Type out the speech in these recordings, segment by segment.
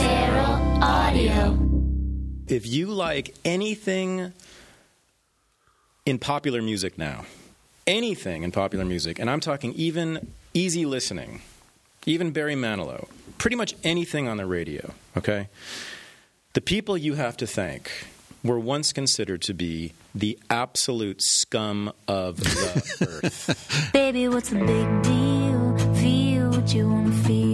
Feral Audio. If you like anything in popular music now, anything in popular music, and I'm talking even easy listening, even Barry Manilow, pretty much anything on the radio, okay? The people you have to thank were once considered to be the absolute scum of the earth. Baby, what's the big deal? Feel what you wanna feel.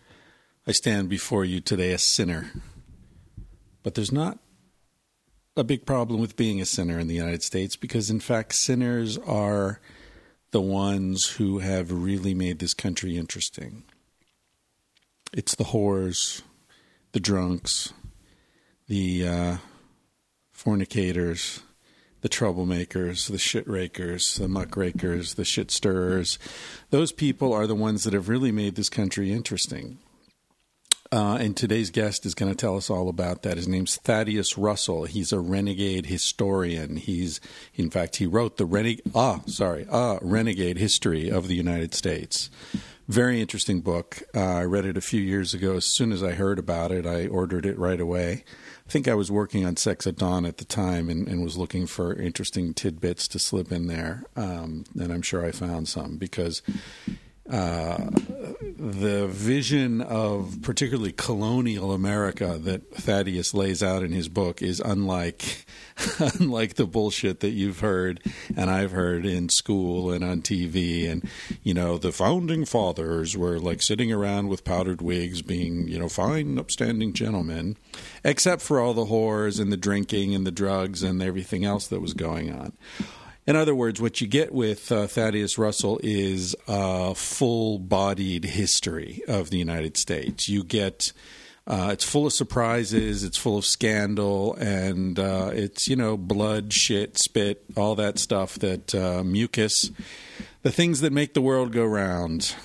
I stand before you today a sinner. But there's not a big problem with being a sinner in the United States because, in fact, sinners are the ones who have really made this country interesting. It's the whores, the drunks, the uh, fornicators, the troublemakers, the shit rakers, the muckrakers, the shit stirrers. Those people are the ones that have really made this country interesting. Uh, and today's guest is going to tell us all about that. His name's Thaddeus Russell. He's a renegade historian. He's, in fact, he wrote the renegade. Ah, sorry, ah, renegade history of the United States. Very interesting book. Uh, I read it a few years ago. As soon as I heard about it, I ordered it right away. I think I was working on Sex at Dawn at the time and, and was looking for interesting tidbits to slip in there. Um, and I'm sure I found some because uh, the vision of particularly colonial America that Thaddeus lays out in his book is unlike unlike the bullshit that you've heard and I've heard in school and on TV and you know the founding fathers were like sitting around with powdered wigs being you know fine upstanding gentlemen except for all the whores and the drinking and the drugs and everything else that was going on. In other words, what you get with uh, Thaddeus Russell is a full bodied history of the United States. You get. Uh, it's full of surprises. It's full of scandal, and uh, it's you know blood, shit, spit, all that stuff that uh, mucus, the things that make the world go round.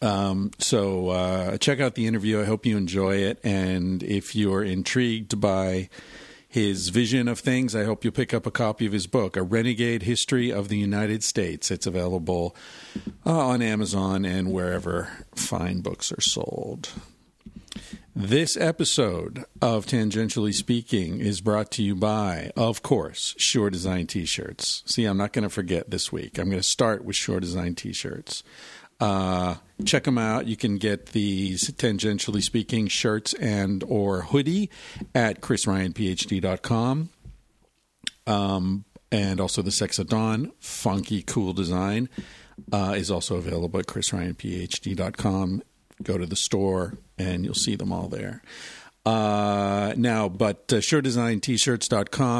Um, so uh, check out the interview. I hope you enjoy it, and if you're intrigued by his vision of things, I hope you'll pick up a copy of his book, A Renegade History of the United States. It's available uh, on Amazon and wherever fine books are sold. This episode of Tangentially Speaking is brought to you by, of course, Sure Design t shirts. See, I'm not going to forget this week. I'm going to start with Sure Design t shirts. Uh, check them out. You can get these tangentially speaking shirts and or hoodie at chrisryanphd.com. Um, and also the Sex at Dawn funky cool design uh, is also available at chrisryanphd.com. Go to the store and you'll see them all there. Uh, now, but uh,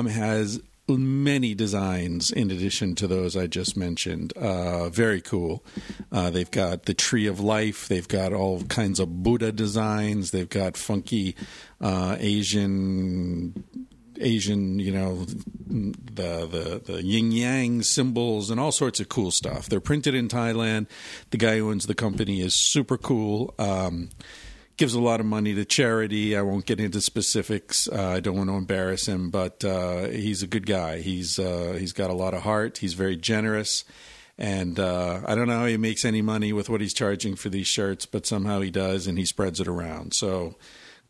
has many designs in addition to those I just mentioned. Uh, very cool. Uh, they've got the Tree of Life. They've got all kinds of Buddha designs. They've got funky uh, Asian. Asian, you know, the, the the yin yang symbols and all sorts of cool stuff. They're printed in Thailand. The guy who owns the company is super cool. Um, gives a lot of money to charity. I won't get into specifics. Uh, I don't want to embarrass him, but uh, he's a good guy. He's uh, he's got a lot of heart. He's very generous, and uh, I don't know how he makes any money with what he's charging for these shirts, but somehow he does, and he spreads it around. So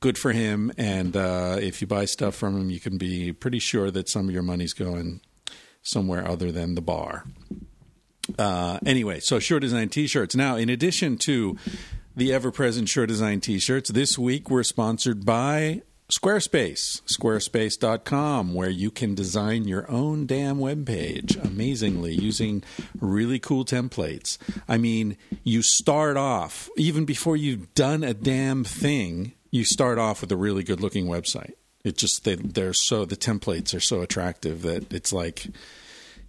good for him. And uh, if you buy stuff from him, you can be pretty sure that some of your money's going somewhere other than the bar. Uh, anyway, so Sure Design T-shirts. Now, in addition to the ever-present Sure Design T-shirts, this week we're sponsored by Squarespace, squarespace.com, where you can design your own damn web page amazingly using really cool templates. I mean, you start off, even before you've done a damn thing, you start off with a really good looking website. It just, they, they're so, the templates are so attractive that it's like,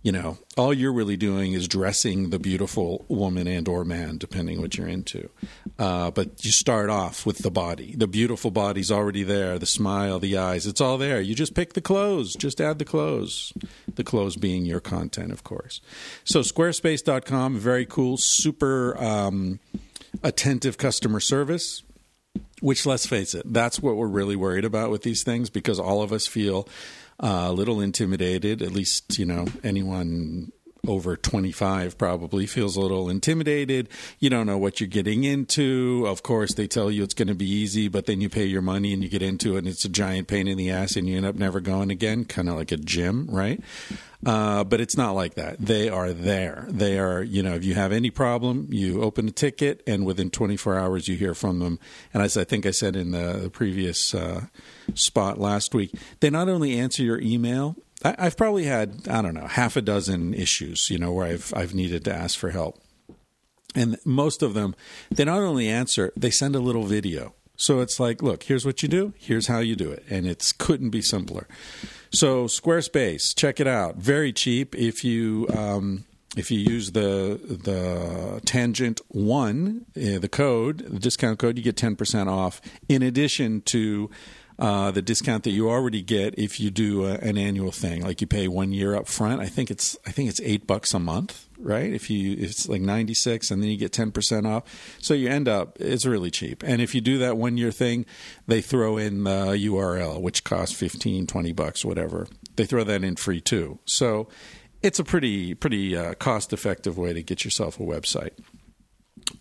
you know, all you're really doing is dressing the beautiful woman and or man, depending what you're into. Uh, but you start off with the body. The beautiful body's already there. The smile, the eyes, it's all there. You just pick the clothes. Just add the clothes. The clothes being your content, of course. So squarespace.com, very cool, super um, attentive customer service. Which, let's face it, that's what we're really worried about with these things because all of us feel uh, a little intimidated. At least, you know, anyone over 25 probably feels a little intimidated. You don't know what you're getting into. Of course, they tell you it's going to be easy, but then you pay your money and you get into it and it's a giant pain in the ass and you end up never going again, kind of like a gym, right? Uh, but it's not like that. They are there. They are, you know, if you have any problem, you open a ticket and within 24 hours you hear from them. And as I think I said in the, previous uh, spot last week, they not only answer your email, I, I've probably had, I don't know, half a dozen issues, you know, where I've, I've needed to ask for help. And most of them, they not only answer, they send a little video. So it's like, look, here's what you do, here's how you do it. And it couldn't be simpler. So Squarespace, check it out. Very cheap if you um, if you use the the tangent one, uh, the code, the discount code, you get ten percent off. In addition to uh, the discount that you already get if you do a, an annual thing, like you pay one year up front. I think it's I think it's eight bucks a month, right? If you it's like ninety six, and then you get ten percent off, so you end up it's really cheap. And if you do that one year thing, they throw in the URL, which costs 15, 20 bucks, whatever. They throw that in free too. So it's a pretty pretty uh, cost effective way to get yourself a website.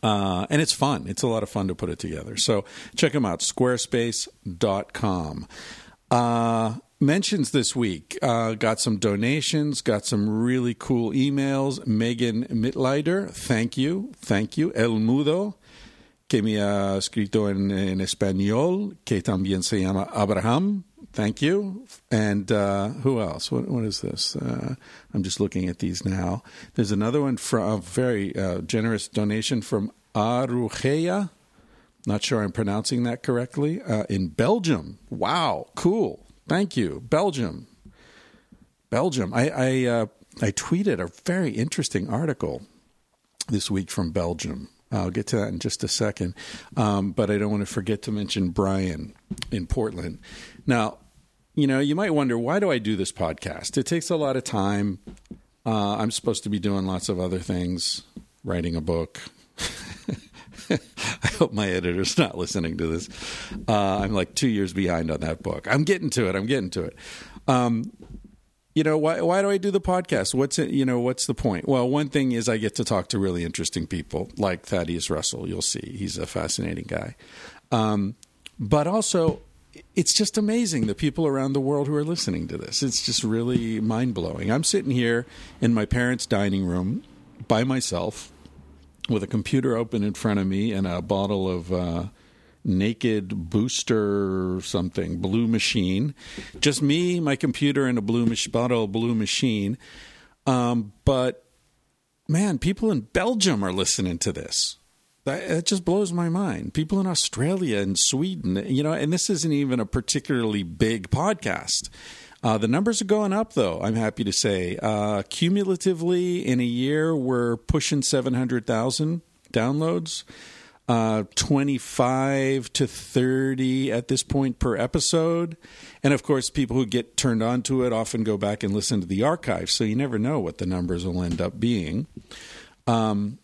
Uh, and it's fun. It's a lot of fun to put it together. So check them out, squarespace.com. Uh, mentions this week uh, got some donations, got some really cool emails. Megan Mitleider, thank you. Thank you. El Mudo, que me ha escrito en, en español, que también se llama Abraham. Thank you. And uh, who else? What, what is this? Uh, I'm just looking at these now. There's another one from a very uh, generous donation from Arugeia. Not sure I'm pronouncing that correctly. Uh, in Belgium. Wow, cool. Thank you, Belgium. Belgium. I I, uh, I tweeted a very interesting article this week from Belgium. I'll get to that in just a second. Um, but I don't want to forget to mention Brian in Portland. Now, you know, you might wonder why do I do this podcast? It takes a lot of time. Uh, I'm supposed to be doing lots of other things, writing a book. I hope my editor's not listening to this. Uh, I'm like two years behind on that book. I'm getting to it. I'm getting to it. Um, you know why why do I do the podcast? What's it, you know what's the point? Well, one thing is I get to talk to really interesting people like Thaddeus Russell. You'll see he's a fascinating guy. Um, but also it's just amazing the people around the world who are listening to this. It's just really mind blowing. I'm sitting here in my parents' dining room by myself with a computer open in front of me and a bottle of uh, naked booster something blue machine. Just me, my computer, and a blue mach- bottle of blue machine. Um, but man, people in Belgium are listening to this. That, that just blows my mind. People in Australia and Sweden, you know, and this isn't even a particularly big podcast. Uh, the numbers are going up, though. I'm happy to say, uh, cumulatively in a year, we're pushing 700,000 downloads. Uh, 25 to 30 at this point per episode. And of course, people who get turned on to it often go back and listen to the archive, so you never know what the numbers will end up being. Um,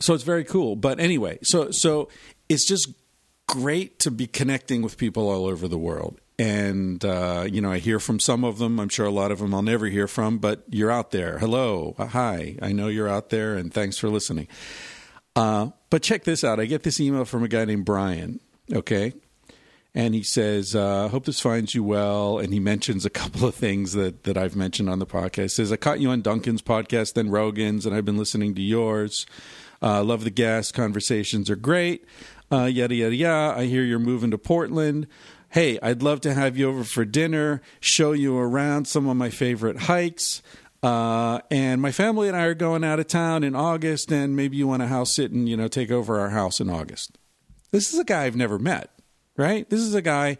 so it's very cool. But anyway, so so it's just great to be connecting with people all over the world. And uh, you know, I hear from some of them. I'm sure a lot of them I'll never hear from, but you're out there. Hello, hi. I know you're out there, and thanks for listening. Uh, but check this out. I get this email from a guy named Brian. Okay, and he says, uh, I "Hope this finds you well." And he mentions a couple of things that that I've mentioned on the podcast. He says, "I caught you on Duncan's podcast, then Rogan's, and I've been listening to yours. Uh, love the guests. Conversations are great. Uh, yada yada yada. I hear you're moving to Portland." Hey, I'd love to have you over for dinner, show you around some of my favorite hikes. Uh, and my family and I are going out of town in August, and maybe you want to house sit and you know take over our house in August. This is a guy I've never met, right? This is a guy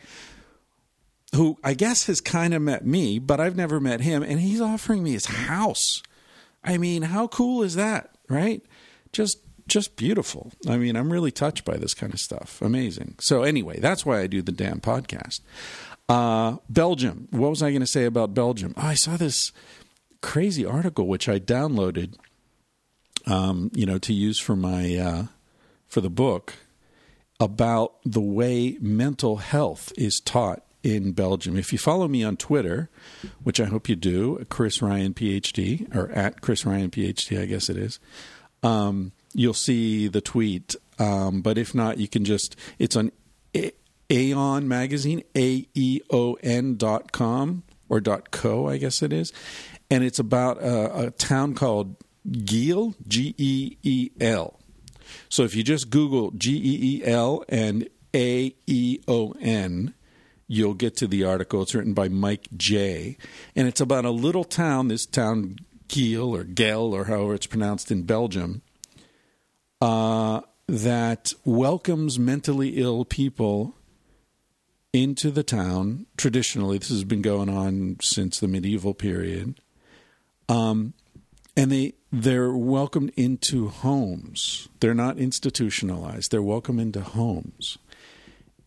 who I guess has kind of met me, but I've never met him, and he's offering me his house. I mean, how cool is that, right? Just just beautiful. I mean, I'm really touched by this kind of stuff. Amazing. So anyway, that's why I do the damn podcast. Uh, Belgium. What was I going to say about Belgium? Oh, I saw this crazy article which I downloaded, um, you know, to use for my uh, for the book about the way mental health is taught in Belgium. If you follow me on Twitter, which I hope you do, Chris Ryan PhD or at Chris Ryan PhD, I guess it is. Um, you'll see the tweet. Um, but if not, you can just it's on Aeon magazine, A E O N dot com or dot co, I guess it is, and it's about a, a town called Geel, G E E L. So if you just Google G E E L and A E O N, you'll get to the article. It's written by Mike Jay. And it's about a little town, this town Kiel or Gel or however it's pronounced in Belgium, uh, that welcomes mentally ill people into the town. Traditionally, this has been going on since the medieval period. Um, and they they're welcomed into homes. They're not institutionalized. They're welcome into homes.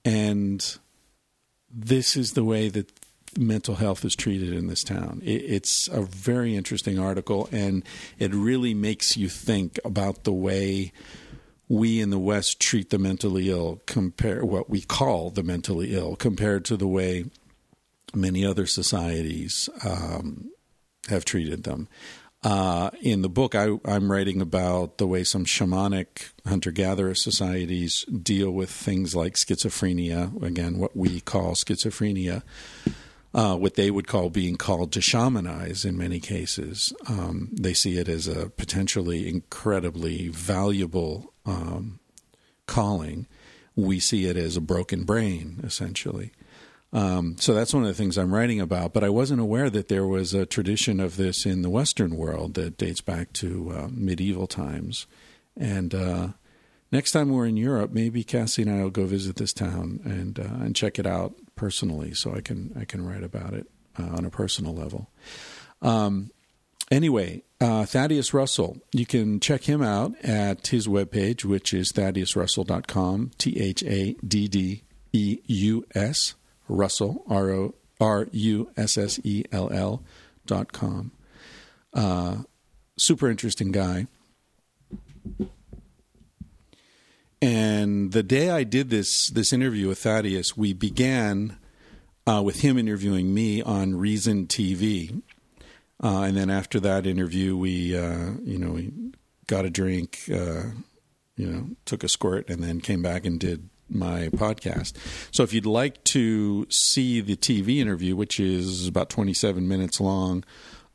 And this is the way that mental health is treated in this town. It's a very interesting article, and it really makes you think about the way we in the West treat the mentally ill, compare what we call the mentally ill, compared to the way many other societies um, have treated them. Uh, in the book, I, am writing about the way some shamanic hunter gatherer societies deal with things like schizophrenia, again, what we call schizophrenia, uh, what they would call being called to shamanize in many cases. Um, they see it as a potentially incredibly valuable um, calling. We see it as a broken brain, essentially. Um, so that's one of the things I'm writing about. But I wasn't aware that there was a tradition of this in the Western world that dates back to uh, medieval times. And uh, next time we're in Europe, maybe Cassie and I will go visit this town and uh, and check it out personally, so I can I can write about it uh, on a personal level. Um, anyway, uh, Thaddeus Russell, you can check him out at his webpage, which is thaddeusrussell.com, T H A D D E U S Russell, R O R U S S E L L dot com. Uh, super interesting guy. And the day I did this this interview with Thaddeus, we began uh, with him interviewing me on Reason TV, uh, and then after that interview, we uh, you know we got a drink, uh, you know, took a squirt, and then came back and did my podcast. So if you'd like to see the TV interview, which is about 27 minutes long,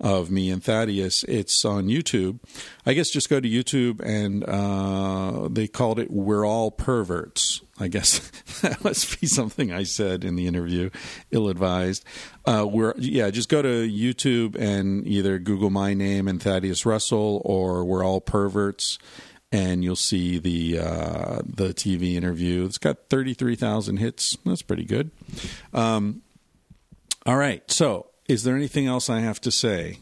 of me and Thaddeus, it's on YouTube. I guess just go to YouTube and uh, they called it "We're All Perverts." I guess that must be something I said in the interview, ill-advised. Uh, we're yeah, just go to YouTube and either Google my name and Thaddeus Russell or "We're All Perverts." and you'll see the uh, the TV interview. It's got thirty three thousand hits. That's pretty good. Um, all right. So, is there anything else I have to say?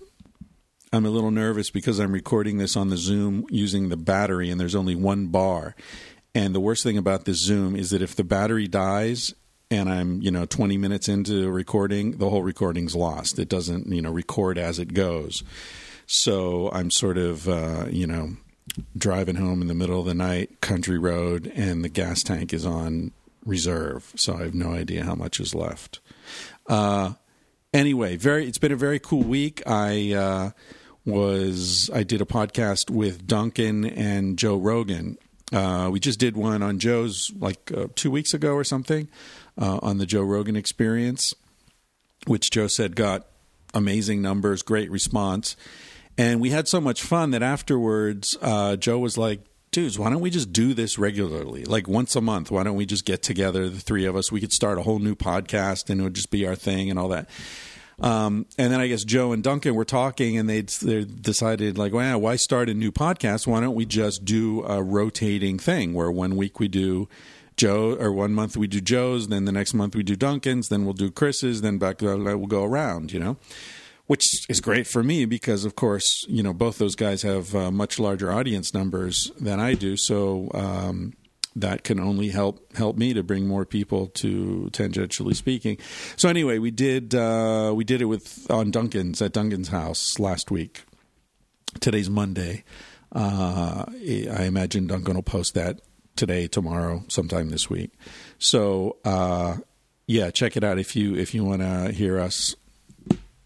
I'm a little nervous because I'm recording this on the Zoom using the battery, and there's only one bar. And the worst thing about this Zoom is that if the battery dies and I'm, you know, 20 minutes into recording, the whole recording's lost. It doesn't, you know, record as it goes. So I'm sort of, uh, you know, driving home in the middle of the night, country road, and the gas tank is on reserve, so I have no idea how much is left. Uh, anyway, very it's been a very cool week. I uh, was I did a podcast with Duncan and Joe Rogan. Uh, we just did one on Joe's like uh, two weeks ago or something uh, on the Joe Rogan Experience, which Joe said got amazing numbers, great response. And we had so much fun that afterwards, uh, Joe was like, dudes, why don't we just do this regularly? Like once a month, why don't we just get together, the three of us? We could start a whole new podcast and it would just be our thing and all that. Um, and then I guess Joe and Duncan were talking, and they decided like, well, why start a new podcast? Why don't we just do a rotating thing where one week we do Joe, or one month we do Joe's, then the next month we do Duncan's, then we'll do Chris's, then back to we'll go around, you know, which is great for me because, of course, you know, both those guys have uh, much larger audience numbers than I do, so um, that can only help help me to bring more people to tangentially speaking. So anyway, we did uh, we did it with on Duncan's at Duncan's house last week. Today's Monday. Uh, I imagine Duncan will post that today, tomorrow, sometime this week. So uh, yeah, check it out if you if you want to hear us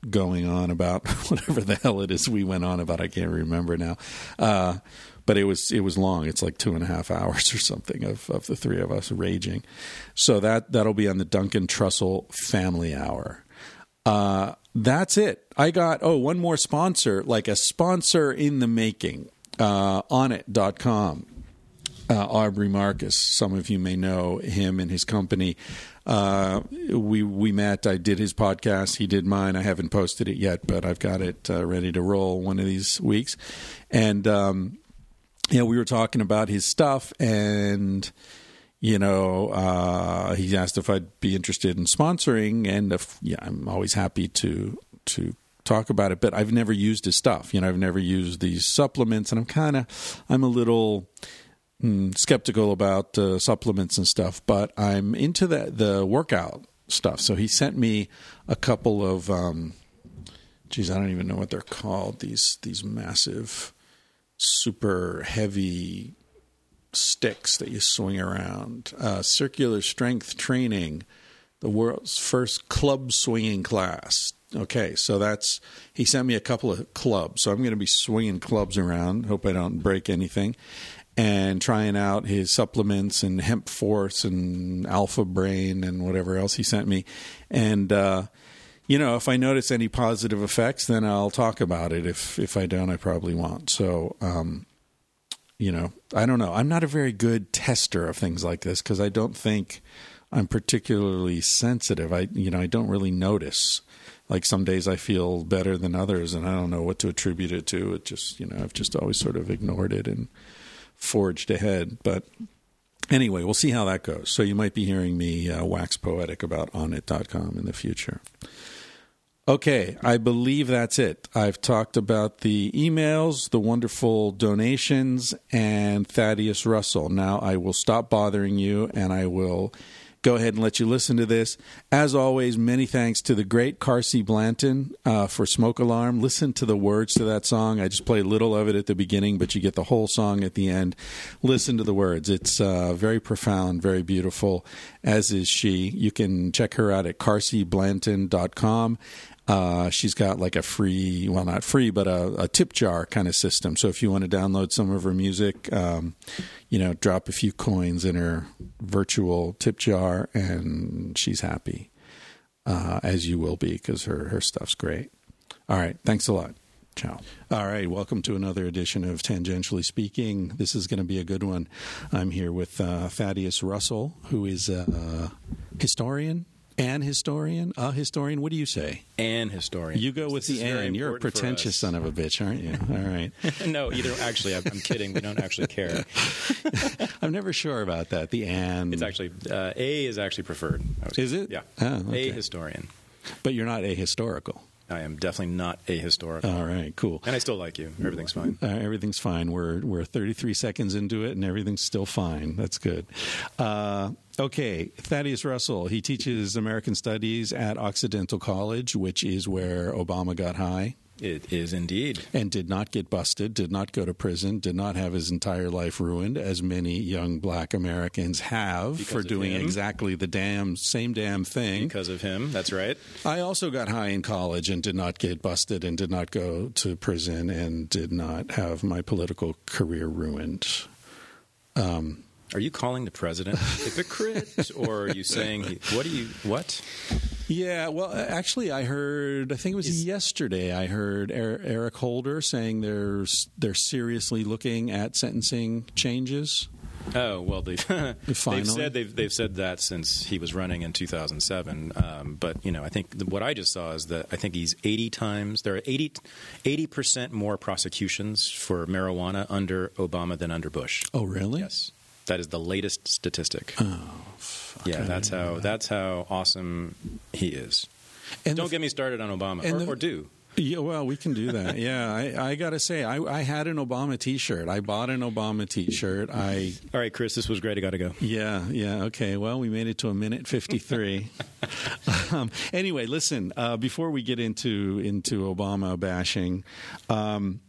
going on about whatever the hell it is we went on about. I can't remember now. Uh, but it was it was long. It's like two and a half hours or something of, of the three of us raging. So that that'll be on the Duncan Trussell Family Hour. Uh, that's it. I got oh one more sponsor, like a sponsor in the making. Uh, Onnit.com. Uh, Aubrey Marcus. Some of you may know him and his company. Uh, we we met. I did his podcast. He did mine. I haven't posted it yet, but I've got it uh, ready to roll one of these weeks. And um, we were talking about his stuff, and you know, uh, he asked if I'd be interested in sponsoring, and if, yeah, I'm always happy to to talk about it. But I've never used his stuff. You know, I've never used these supplements, and I'm kind of I'm a little mm, skeptical about uh, supplements and stuff. But I'm into the the workout stuff. So he sent me a couple of. Um, geez, I don't even know what they're called. These these massive super heavy sticks that you swing around. Uh, circular strength training, the world's first club swinging class. Okay, so that's he sent me a couple of clubs, so I'm going to be swinging clubs around. Hope I don't break anything, and trying out his supplements and hemp force and alpha brain and whatever else he sent me, and. Uh, you know, if I notice any positive effects, then I'll talk about it. If if I don't, I probably won't. So, um, you know, I don't know. I'm not a very good tester of things like this because I don't think I'm particularly sensitive. I you know I don't really notice. Like some days I feel better than others, and I don't know what to attribute it to. It just you know I've just always sort of ignored it and forged ahead. But anyway, we'll see how that goes. So you might be hearing me uh, wax poetic about onnit.com in the future. Okay, I believe that's it. I've talked about the emails, the wonderful donations, and Thaddeus Russell. Now I will stop bothering you and I will go ahead and let you listen to this. As always, many thanks to the great Carsie Blanton uh, for Smoke Alarm. Listen to the words to that song. I just play a little of it at the beginning, but you get the whole song at the end. Listen to the words. It's uh, very profound, very beautiful, as is she. You can check her out at carsieblanton.com. Uh, she's got like a free, well, not free, but a, a, tip jar kind of system. So if you want to download some of her music, um, you know, drop a few coins in her virtual tip jar, and she's happy, uh, as you will be, because her her stuff's great. All right, thanks a lot. Ciao. All right, welcome to another edition of Tangentially Speaking. This is going to be a good one. I'm here with uh, Thaddeus Russell, who is a historian, an historian, a historian. What do you say? An historian. You go with This the an. You're a pretentious son of a bitch, aren't you? All right. no, either. Actually, I'm, I'm kidding. We don't actually care. I'm never sure about that. The an. It's actually uh, A is actually preferred. Is it? Yeah. Oh, okay. A historian. But you're not ahistorical. I am definitely not a ahistorical. All right, cool. and I still like you. Everything's fine. Uh, everything's fine. We're we're 33 seconds into it, and everything's still fine. That's good. Uh, okay, Thaddeus Russell. He teaches American Studies at Occidental College, which is where Obama got high It is indeed. and did not get busted, did not go to prison, did not have his entire life ruined, as many young Black Americans have Because for doing him. exactly the damn same damn thing. Because of him. That's right. I also got high in college and did not get busted and did not go to prison and did not have my political career ruined. Um, Are you calling the president a hypocrite, or are you saying he, what do you what? yeah, well, actually, I heard. I think it was Is- yesterday. I heard Er- Eric Holder saying they're they're seriously looking at sentencing changes. Oh well, they've, they've said they've they've said that since he was running in 2007. Um, but you know, I think the, what I just saw is that I think he's 80 times there are 80 percent more prosecutions for marijuana under Obama than under Bush. Oh, really? Yes. That is the latest statistic. Oh, yeah, that's how that's how awesome he is. And Don't get me started on Obama, or, the- or do. Yeah, well, we can do that. Yeah, I, I got to say, I, I had an Obama T-shirt. I bought an Obama T-shirt. I All right, Chris, this was great. I got to go. yeah, yeah. Okay. Well, we made it to a minute fifty-three. um, anyway, listen. Uh, before we get into into Obama bashing, um,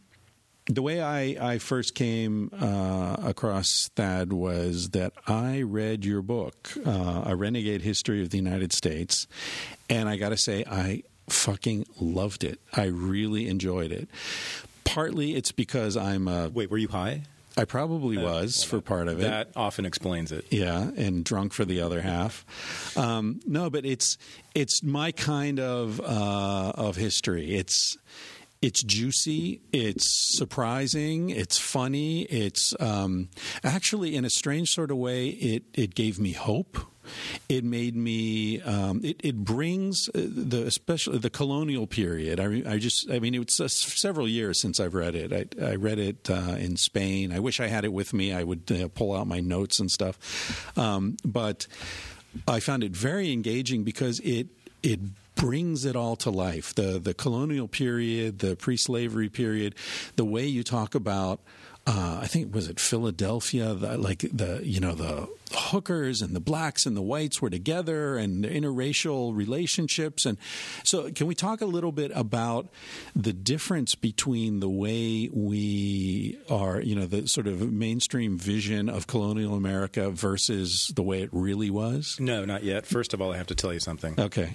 the way I, I first came uh, across Thad was that I read your book, uh, A Renegade History of the United States, and I got to say, I fucking loved it. I really enjoyed it. Partly it's because I'm a, Wait, were you high? I probably Uh, was well, for part of it. That often explains it. Yeah, and drunk for the other half. Um, no, but it's it's my kind of uh, of history. It's it's juicy. It's surprising. It's funny. It's um, actually, in a strange sort of way, it it gave me hope. It made me. Um, it, it brings uh, the especially the colonial period. I, I just. I mean, it's uh, several years since I've read it. I, I read it uh, in Spain. I wish I had it with me. I would uh, pull out my notes and stuff. Um, but I found it very engaging because it it brings it all to life. The the colonial period, the pre-slavery period, the way you talk about. Uh, I think was it Philadelphia, the, like the you know the hookers and the blacks and the whites were together and the interracial relationships and so can we talk a little bit about the difference between the way we are you know the sort of mainstream vision of colonial America versus the way it really was? No, not yet. First of all, I have to tell you something. Okay.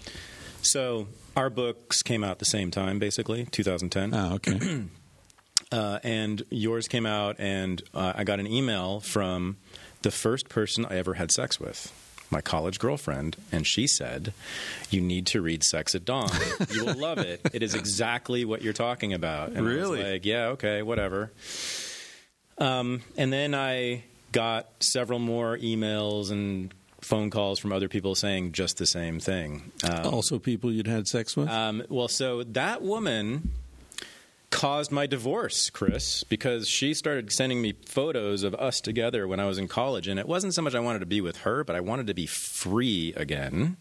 So our books came out the same time, basically, 2010. Oh, okay. uh, and yours came out, and uh, I got an email from the first person I ever had sex with, my college girlfriend, and she said, "You need to read Sex at Dawn. You will love it. It is exactly what you're talking about." And I was Really? like, yeah, okay, whatever. Um, and then I got several more emails and phone calls from other people saying just the same thing. Um, also, people you'd had sex with. um, well, so that woman caused my divorce, Chris, because she started sending me photos of us together when I was in college. And it wasn't so much I wanted to be with her, but I wanted to be free again.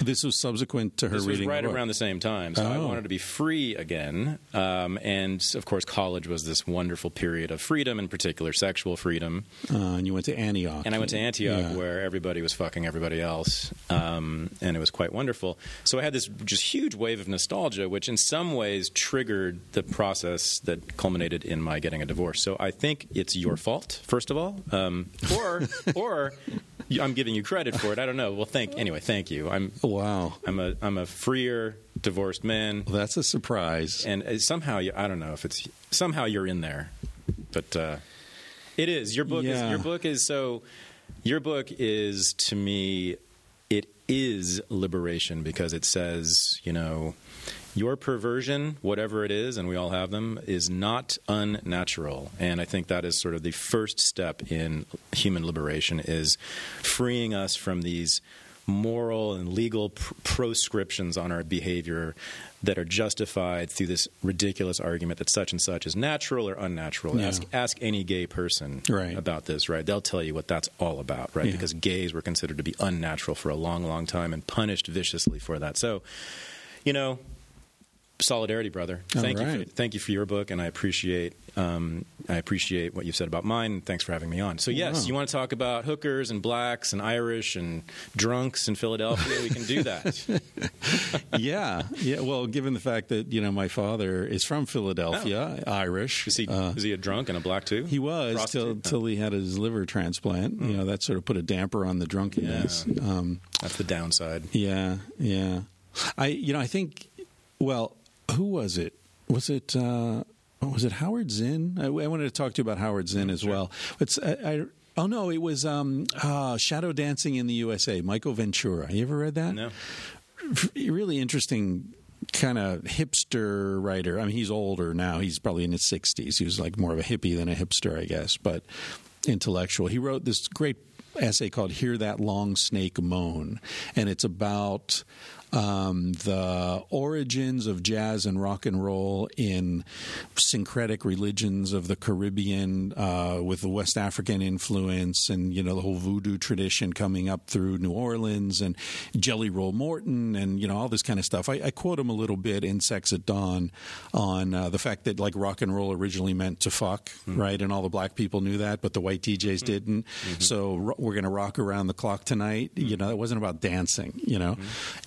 this was subsequent to her This was reading. right the around the same time. So I Oh. wanted to be free again. Um, and of course, college was this wonderful period of freedom, in particular sexual freedom. Uh, and you went to Antioch. And I went to Antioch Yeah. where everybody was fucking everybody else. Um, and it was quite wonderful. So I had this just huge wave of nostalgia, which in some ways triggered the process that culminated in my getting a divorce. So I think it's your fault, first of all. Um, or, or I'm giving you credit for it. I don't know. Well, thank, anyway, thank you. I'm, Wow, I'm a, I'm a freer divorced man. well, that's a surprise. And uh, somehow, you, I don't know if it's, somehow you're in there. But, uh, it is. Your book Yeah. is your book is so your book is to me it is liberation because it says, you know, your perversion, whatever it is, and we all have them, is not unnatural. And I think that is sort of the first step in human liberation is freeing us from these moral and legal pr- proscriptions on our behavior that are justified through this ridiculous argument that such and such is natural or unnatural. Yeah. Ask ask any gay person Right. about this, right? They'll tell you what that's all about, right? Yeah. Because gays were considered to be unnatural for a long, long time and punished viciously for that. So, you know, solidarity, brother. Thank you, for, thank you for your book, and I appreciate um, I appreciate what you've said about mine. Thanks for having me on. So, yes, Wow. you want to talk about hookers and blacks and Irish and drunks in Philadelphia? we can do that. yeah, yeah. Well, given the fact that you know my father is from Philadelphia, Irish. Is he uh, is he a drunk and a black too? he was till Prostitute? till he had his liver transplant. You know that sort of put a damper on the drunkenness. Um, That's the downside. yeah, yeah. I you know I think. Well, who was it? Was it? Uh, was it Howard Zinn? I, I wanted to talk to you about Howard Zinn as well. It's I, I, oh no, it was um, uh, Shadow Dancing in the USA. Michael Ventura. You ever read that? No. really interesting kind of hipster writer. I mean, he's older now. He's probably in his 60s. He was like more of a hippie than a hipster, I guess, but intellectual. He wrote this great essay called "Hear That Long Snake Moan," and it's about um, the origins of jazz and rock and roll in syncretic religions of the Caribbean uh, with the West African influence and you know the whole voodoo tradition coming up through New Orleans and Jelly Roll Morton and you know all this kind of stuff. I, I quote him a little bit in Sex at Dawn on uh, the fact that like rock and roll originally meant to fuck, mm-hmm. right? And all the black people knew that, but the white DJs mm-hmm. didn't. Mm-hmm. So ro- we're going to rock around the clock tonight. You know, it wasn't about dancing. You know,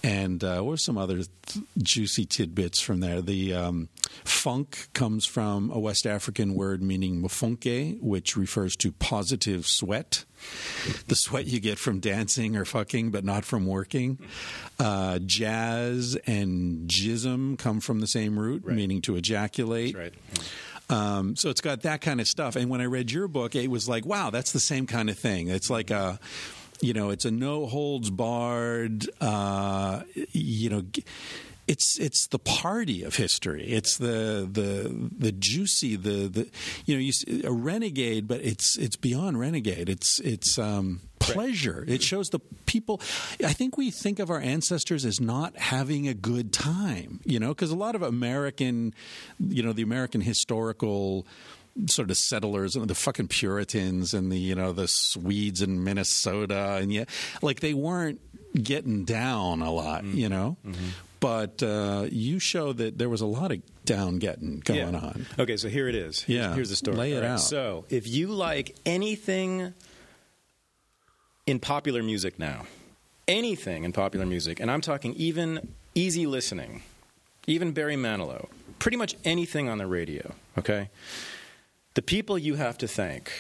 and and uh, what were some other th- juicy tidbits from there? The um, funk comes from a West African word meaning mfunke, which refers to positive sweat. The sweat you get from dancing or fucking, but not from working. Uh, jazz and jism come from the same root, right. meaning to ejaculate. Right. Um, so it's got that kind of stuff. And when I read your book, it was like, wow, that's the same kind of thing. It's like a you know, it's a no holds barred. Uh, you know, it's it's the party of history. It's the the the juicy the the you know you, a renegade, but it's it's beyond renegade. It's it's um, pleasure. It shows the people. I think we think of our ancestors as not having a good time. You know, because a lot of American, you know, the American historical sort of settlers and the fucking Puritans and the you know the Swedes in Minnesota and yeah, like they weren't getting down a lot, mm-hmm. you know. Mm-hmm. But uh, you show that there was a lot of down getting going yeah. on. Okay, so here it is. Here's, yeah, here's the story. Lay it right, out. So if you like anything in popular music now, anything in popular music, and I'm talking even easy listening, even Barry Manilow, pretty much anything on the radio. Okay the people you have to thank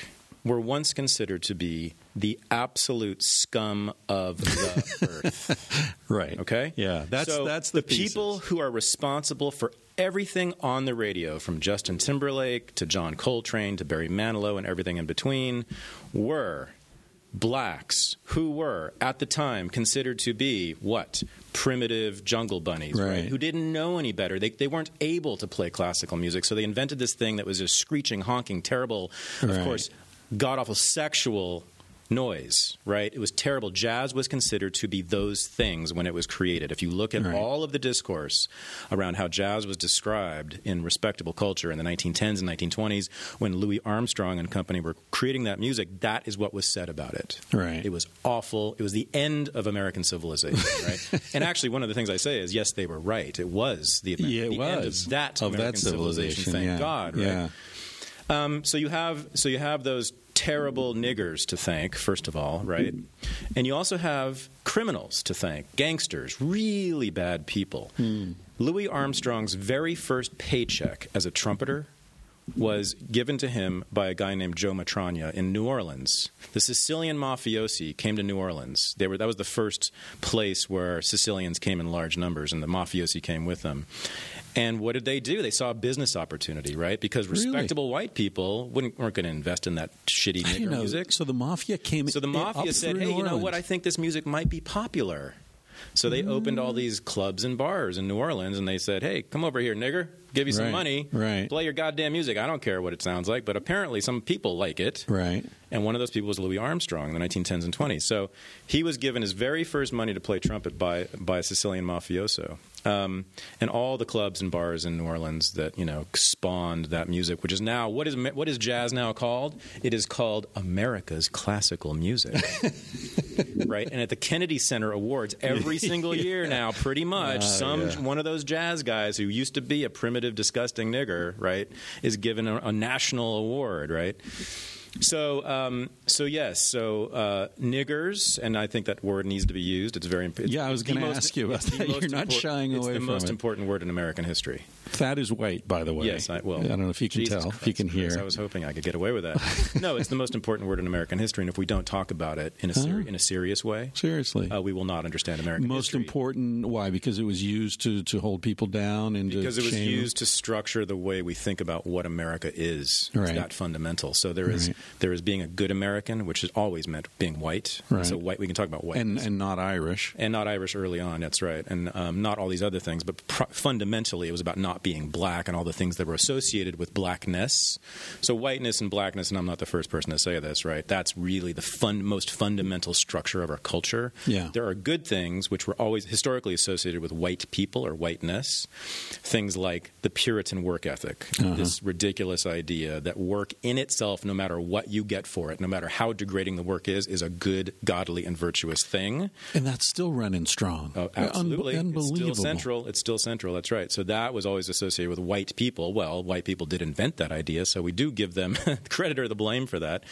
were once considered to be the absolute scum of the earth. Right. Okay? Yeah. That's so that's the, the people who are responsible for everything on the radio, from Justin Timberlake to John Coltrane to Barry Manilow and everything in between, were blacks who were at the time considered to be what primitive jungle bunnies right. right. who didn't know any better they, they weren't able to play classical music so they invented this thing that was just screeching honking terrible of right. course god awful sexual noise, right? It was terrible. Jazz was considered to be those things when it was created. If you look at right. all of the discourse around how jazz was described in respectable culture in the 1910s and 1920s, when Louis Armstrong and company were creating that music, that is what was said about it. Right. It was awful. It was the end of American civilization, right? and actually, one of the things I say is, yes, they were right. It was the, yeah, it the was. end of that of American that civilization. Thank yeah. God, right? Yeah. Um, so you have so you have those terrible niggers to thank, first of all, right? And you also have criminals to thank, gangsters, really bad people. Hmm. Louis Armstrong's very first paycheck as a trumpeter was given to him by a guy named Joe Matranga in New Orleans. The Sicilian mafiosi came to New Orleans. They were, that was the first place where Sicilians came in large numbers, and the mafiosi came with them. And what did they do? They saw a business opportunity, right? Because respectable really? white people wouldn't, weren't going to invest in that shitty nigger music. So the mafia came. So the mafia said, "Hey, you know what? I think this music might be popular." So they mm. opened all these clubs and bars in New Orleans, and they said, "Hey, come over here, nigger. Give you some right, money. Right. Play your goddamn music. I don't care what it sounds like, but apparently some people like it. Right. And one of those people was Louis Armstrong in the 1910s and 20s. So he was given his very first money to play trumpet by by a Sicilian mafioso. Um, and all the clubs and bars in New Orleans that you know spawned that music, which is now what is what is jazz now called? It is called America's classical music, right? And at the Kennedy Center Awards every single year now, pretty much, uh, some yeah. one of those jazz guys who used to be a primitive, disgusting nigger, right, is given a, a national award, right? So, um, so yes, so uh, niggers, and I think that word needs to be used. It's very important. Yeah, I was going to ask you about that. You're not shying away from. It's the most important word in American history. That is white, by the way. Yes, I, well, I don't know if you can Jesus tell, Christ, if you can hear. Chris, I was hoping I could get away with that. no, it's the most important word in American history, and if we don't talk about it in a ser- Huh? in a serious way, Seriously. uh, we will not understand American Most history. important, why? Because it was used to, to hold people down and because it was shame used to structure the way we think about what America is. It's Right. that fundamental. So there is Right. There is being a good American, which has always meant being white. Right. So white, we can talk about white and and not Irish. and not Irish early on. That's right, and um, not all these other things. But pr- fundamentally, it was about not being black and all the things that were associated with blackness. So whiteness and blackness, and I'm not the first person to say this, right? That's really the fun, most fundamental structure of our culture. Yeah. there are good things which were always historically associated with white people or whiteness. Things like the Puritan work ethic, Uh-huh. this ridiculous idea that work in itself, no matter what you get for it, no matter how degrading the work is, is a good, godly, and virtuous thing. And that's still running strong. Oh, absolutely. It's unbelievable. still central. It's still central. That's right. So that was always associated with white people. Well, white people did invent that idea, so we do give them credit or the blame for that.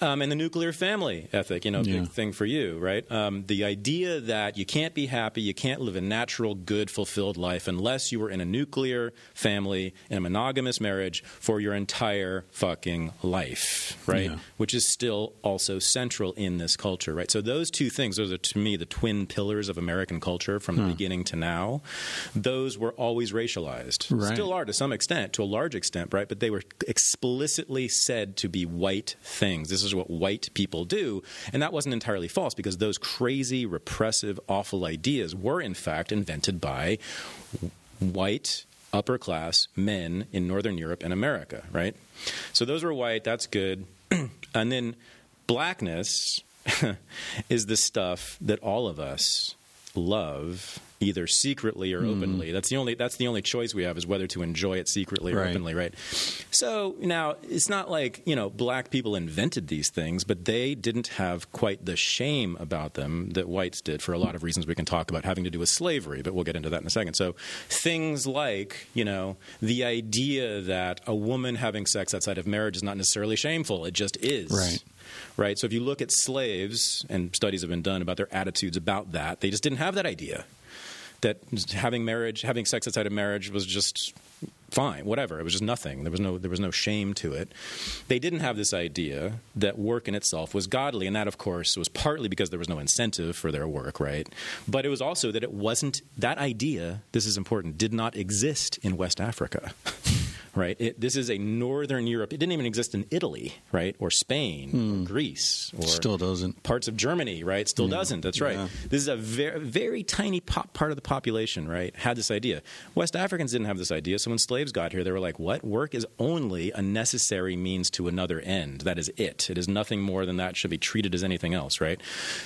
Um, and the nuclear family ethic, you know, Yeah. big thing for you, right? Um, the idea that you can't be happy, you can't live a natural, good, fulfilled life unless you were in a nuclear family, in a monogamous marriage for your entire fucking life, right? Yeah. Which is still also central in this culture, right? So those two things, those are to me the twin pillars of American culture from the beginning to now. Those were always racialized, Right. still are to some extent, to a large extent, right? But they were explicitly said to be white things. This is what white people do, and that wasn't entirely false because those crazy, repressive, awful ideas were in fact invented by white upper class men in northern Europe and America, right? So those were white, that's good. and then blackness is the stuff that all of us love either secretly or hmm. openly. That's the only that's the only choice we have is whether to enjoy it secretly or Right. openly, right? So now it's not like, you know, black people invented these things, but they didn't have quite the shame about them that whites did for a lot of reasons we can talk about having to do with slavery, but we'll get into that in a second. So things like, you know, the idea that a woman having sex outside of marriage is not necessarily shameful, it just is. Right. Right. So if you look at slaves, and studies have been done about their attitudes about that, they just didn't have that idea that having marriage, having sex outside of marriage was just fine, whatever. It was just nothing. There was no there was no shame to it. They didn't have this idea that work in itself was godly, and that of course was partly because there was no incentive for their work, right? But it was also that it wasn't that idea, this is important, did not exist in West Africa. Right. It, this is a Northern Europe. It didn't even exist in Italy, right, or Spain, or hmm. Greece, or Still doesn't. parts of Germany, right? Still doesn't. That's right. Yeah. This is a very, very tiny pop part of the population, right? Had this idea. West Africans didn't have this idea. So when slaves got here, they were like, "What? Work is only a necessary means to another end. That is it. It is nothing more than that. Should be treated as anything else, right?"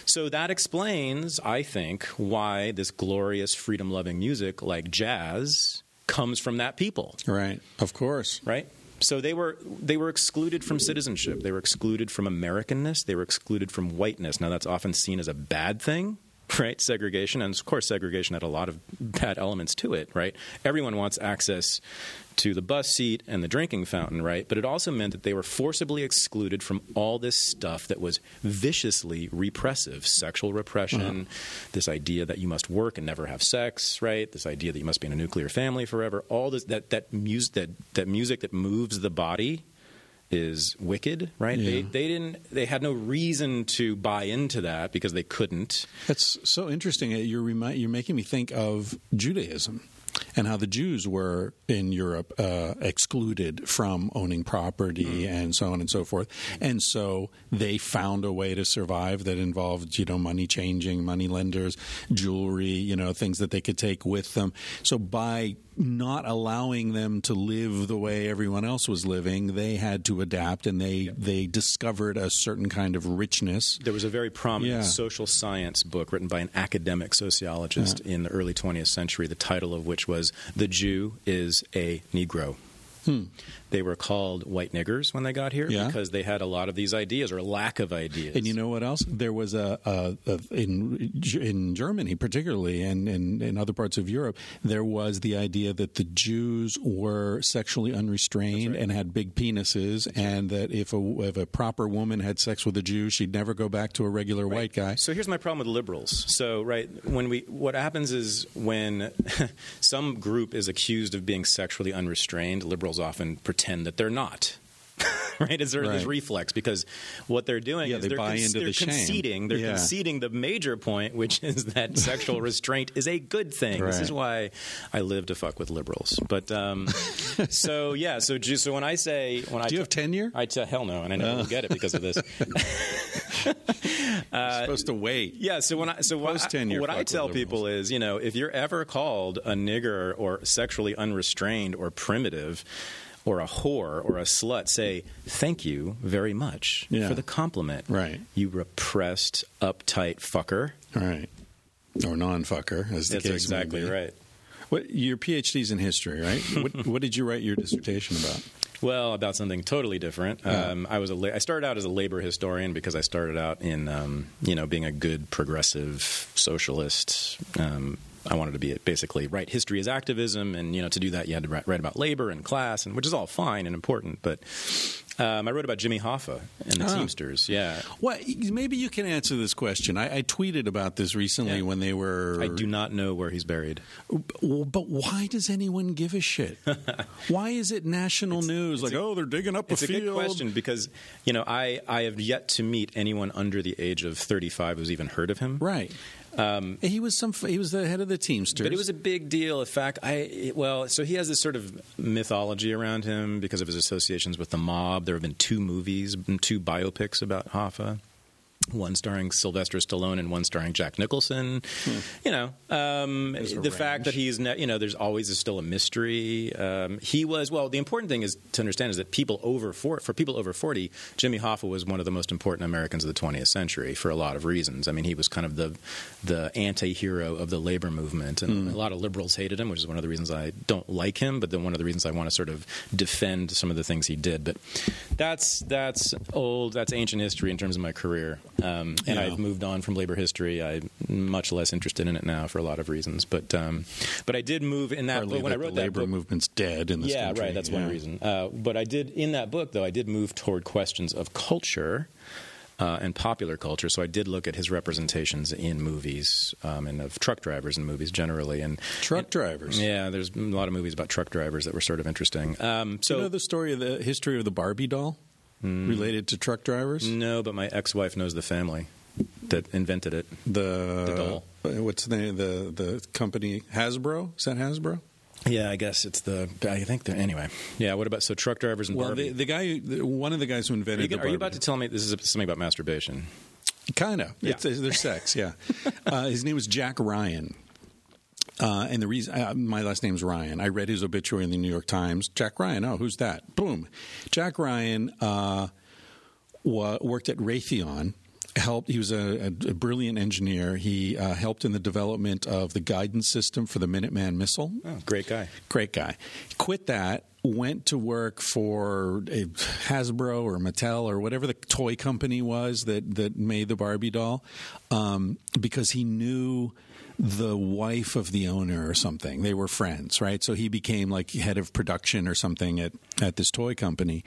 So that explains, I think, why this glorious freedom-loving music like jazz comes from that people Right. Of course. right? So they were they were excluded from citizenship. They were excluded from Americanness. They were excluded from whiteness. Now that's often seen as a bad thing, right? Segregation, and of course, segregation had a lot of bad elements to it, right? Everyone wants access to the bus seat and the drinking fountain, right? But it also meant that they were forcibly excluded from all this stuff that was viciously repressive sexual repression, mm-hmm. this idea that you must work and never have sex, right? This idea that you must be in a nuclear family forever. All this that that music that that music that moves the body is wicked, right? They Yeah. they didn't they had no reason to buy into that because they couldn't. That's so interesting. You're remi- you're making me think of Judaism and how the Jews were in Europe uh, excluded from owning property and so on and so forth. And so they found a way to survive that involved, you know, money changing, money lenders, jewelry, you know, things that they could take with them. So by not allowing them to live the way everyone else was living, they had to adapt and they they discovered a certain kind of richness. There was a very prominent Yeah. social science book written by an academic sociologist in the early 20th century, the title of which was The Jew is a Negro. Hmm. They were called white niggers when they got here. Yeah. because they had a lot of these ideas or lack of ideas. And you know what else? There was a, a, a in in Germany, particularly, and in, in other parts of Europe, there was the idea that the Jews were sexually unrestrained and had big penises, and that if a if a proper woman had sex with a Jew, she'd never go back to a regular white guy. So here's my problem with liberals. So right when we what happens is when some group is accused of being sexually unrestrained, liberals often pretend that they're not. right? Is there this reflex because what they're doing Yeah, is they they're, buy into they're the shame. conceding they're Yeah. conceding the major point, which is that sexual restraint is a good thing. This is why I live to fuck with liberals. But um, so yeah, so so when I say when I Do you have tenure? I tell hell no, and I never will get it because of this. You're supposed to wait. Yeah, so when I so what, I, what I tell people is, you know, if you're ever called a nigger or sexually unrestrained or primitive or a whore or a slut, say thank you very much Yeah. for the compliment. Right. You repressed, uptight fucker. Right. Or non-fucker, as the That's case exactly may be. right. What your PhD's in history, right? what, what did you write your dissertation about? Well, about something totally different. Um, I was a la- I started out as a labor historian because I started out in um, you know being a good progressive socialist. Um, I wanted to be basically write history as activism, and you know to do that you had to write, write about labor and class, and which is all fine and important. But um, I wrote about Jimmy Hoffa and the Oh. Teamsters. Yeah, Well, maybe you can answer this question. I, I tweeted about this recently Yeah. when they were. I do not know where he's buried. But why does anyone give a shit? why is it national news? Like, a- oh, they're digging up It's a a good question because you know I I have yet to meet anyone under the age of thirty five who's even heard of him. Right. Um, he was some. He was the head of the Teamsters. But it was a big deal. In fact, I well, so he has this sort of mythology around him because of his associations with the mob. There have been two movies, two biopics about Hoffa. One starring Sylvester Stallone and one starring Jack Nicholson. You know, um, a the fact that he's ne- you know, there's always still a mystery. Um, he was well. The important thing is to understand is that people over for for people over forty, Jimmy Hoffa was one of the most important Americans of the 20th century for a lot of reasons. I mean, he was kind of the the anti-hero of the labor movement, and a lot of liberals hated him, which is one of the reasons I don't like him. But then one of the reasons I want to sort of defend some of the things he did. But that's that's old, that's ancient history in terms of my career. Um, and Yeah. I've moved on from labor history. I'm much less interested in it now for a lot of reasons. But um, but I did move in that Partly book when I wrote the that labor book. movement's dead in this Yeah, country. right. That's Yeah. one reason. Uh, but I did in that book, though. I did move toward questions of culture uh, and popular culture. So I did look at his representations in movies um, and of truck drivers in movies generally. And Truck drivers. yeah, there's a lot of movies about truck drivers that were sort of interesting. Um, so you know the story of the history of the Barbie doll related to truck drivers? no, but my ex-wife knows the family that invented it. The, The doll. What's the name? The the company Hasbro. Is that Hasbro? Yeah, I guess it's the. I think the anyway. Yeah. What about so truck drivers and Well, Barbie? the, the guy, the- one of the guys who are, invented you, the are you about to tell me this is something about masturbation? Kind of. Yeah. It's, there's sex, yeah. uh, his name was Jack Ryan. Uh, and the reason, uh, my last name's Ryan. I read his obituary in the New York Times. Jack Ryan, oh, who's that? Boom. Jack Ryan uh, wa- worked at Raytheon. Helped. He was a, a, brilliant engineer. He uh, helped in the development of the guidance system for the Minuteman missile. Oh, great guy. Great guy. Quit that. Went to work for a Hasbro or Mattel or whatever the toy company was that that made the Barbie doll, um, because he knew the wife of the owner or something. They were friends, right? So he became like head of production or something at at this toy company.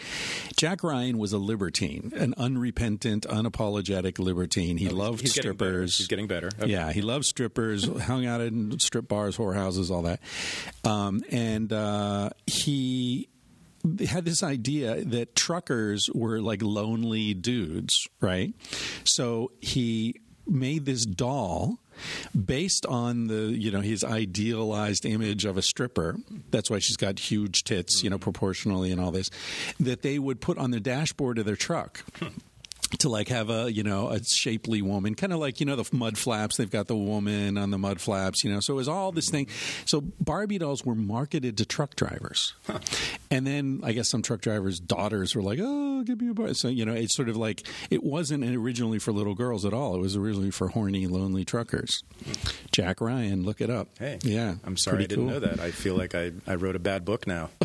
Jack Ryan was a libertine, an unrepentant, unapologetic libertine. He loved Oh, He's getting strippers. He's getting better. Okay. Yeah, he loved strippers, hung out in strip bars, whorehouses, all that. Um, and uh, he had this idea that truckers were like lonely dudes, right? So he made this doll based on the you know his idealized image of a stripper that's why she's got huge tits you know mm-hmm. proportionally and all this that they would put on the dashboard of their truck to like have a you know a shapely woman kind of like you know the mud flaps they've got the woman on the mud flaps you know so it was all this thing so barbie dolls were marketed to truck drivers and then i guess some truck drivers daughters were like oh give me a bar so you know it's sort of like it wasn't originally for little girls at all it was originally for horny lonely truckers jack ryan look it up Hey, yeah I'm sorry I didn't cool. know that. I feel like I, I wrote a bad book now.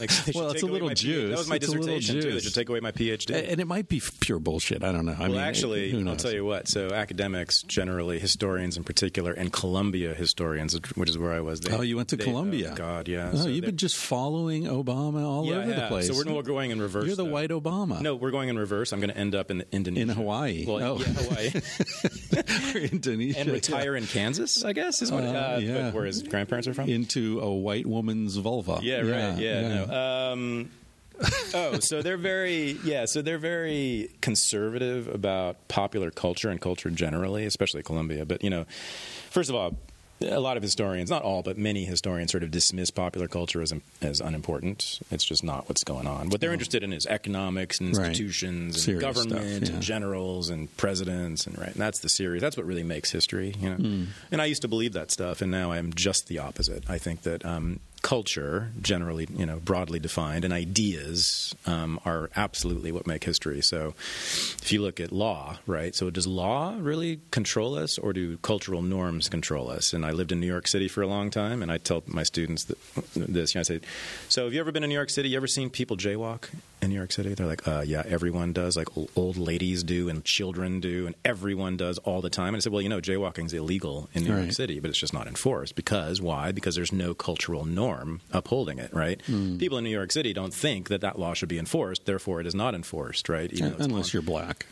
Like, Well, it's a little juice. That was my It's dissertation too. They should take away my PhD. and it might be pure bullshit i don't know I well, mean, actually, who I'll tell you what. So, academics generally, historians in particular, and Columbia historians, which is where I was. They, Oh, you went to they- Columbia. oh, God, yeah. Oh, So you've been just following Obama all yeah, over yeah. the place. So we're, no, we're going in reverse. You're the though. white Obama. No, we're going in reverse. I'm going to end up in Indonesia, In Hawaii. Well, Oh. yeah, Hawaii, Indonesia. and retire in Kansas. I guess is what. Uh, Uh, yeah. Where his grandparents are from. into a white woman's vulva. Yeah, right. Yeah, no. Um, oh, so they're very yeah, so they're very conservative about popular culture and culture generally, especially Columbia. But you know, first of all, a lot of historians, not all, but many historians, sort of dismiss popular culture as as unimportant. It's just not what's going on. What they're interested in is economics and Right. institutions and Serious government stuff, yeah. and generals and presidents and right. And that's the series. That's what really makes history. You know. And I used to believe that stuff, and now I'm just the opposite. I think that. Um, Culture, generally, you know, broadly defined, and ideas um, are absolutely what make history. So, if you look at law, right? So, does law really control us, or do cultural norms control us? And I lived in New York City for a long time, and I tell my students that, this. You know, I say, "So, have you ever been in New York City? You ever seen people jaywalk in New York City?" They're like, uh, "Yeah, everyone does. Like old ladies do, and children do, and everyone does all the time." And I said, "Well, you know, jaywalking is illegal in New York City, but it's just not enforced because why? Because there's no cultural norm upholding it, right? People in New York City don't think that that law should be enforced, therefore it is not enforced, right? Even it's Unless you're black.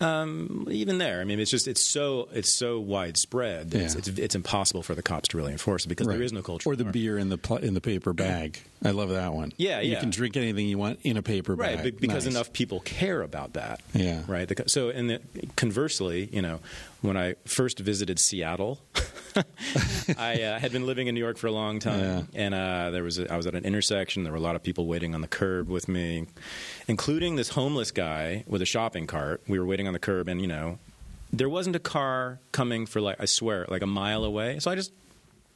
Even there, I mean, it's just it's so it's so widespread that it's, Yeah. it's it's impossible for the cops to really enforce it because there Right. is no culture. Or the beer in the pl- in the paper bag. I love that one. Yeah, You can drink anything you want in a paper right bag. be- because Nice. enough people care about that Yeah. right The so and the, conversely you know when i first visited seattle i uh, had been living in new york for a long time and uh, there was a, i was at an intersection there were a lot of people waiting on the curb with me including this homeless guy with a shopping cart we were waiting on the curb and you know there wasn't a car coming for like i swear like a mile away so i just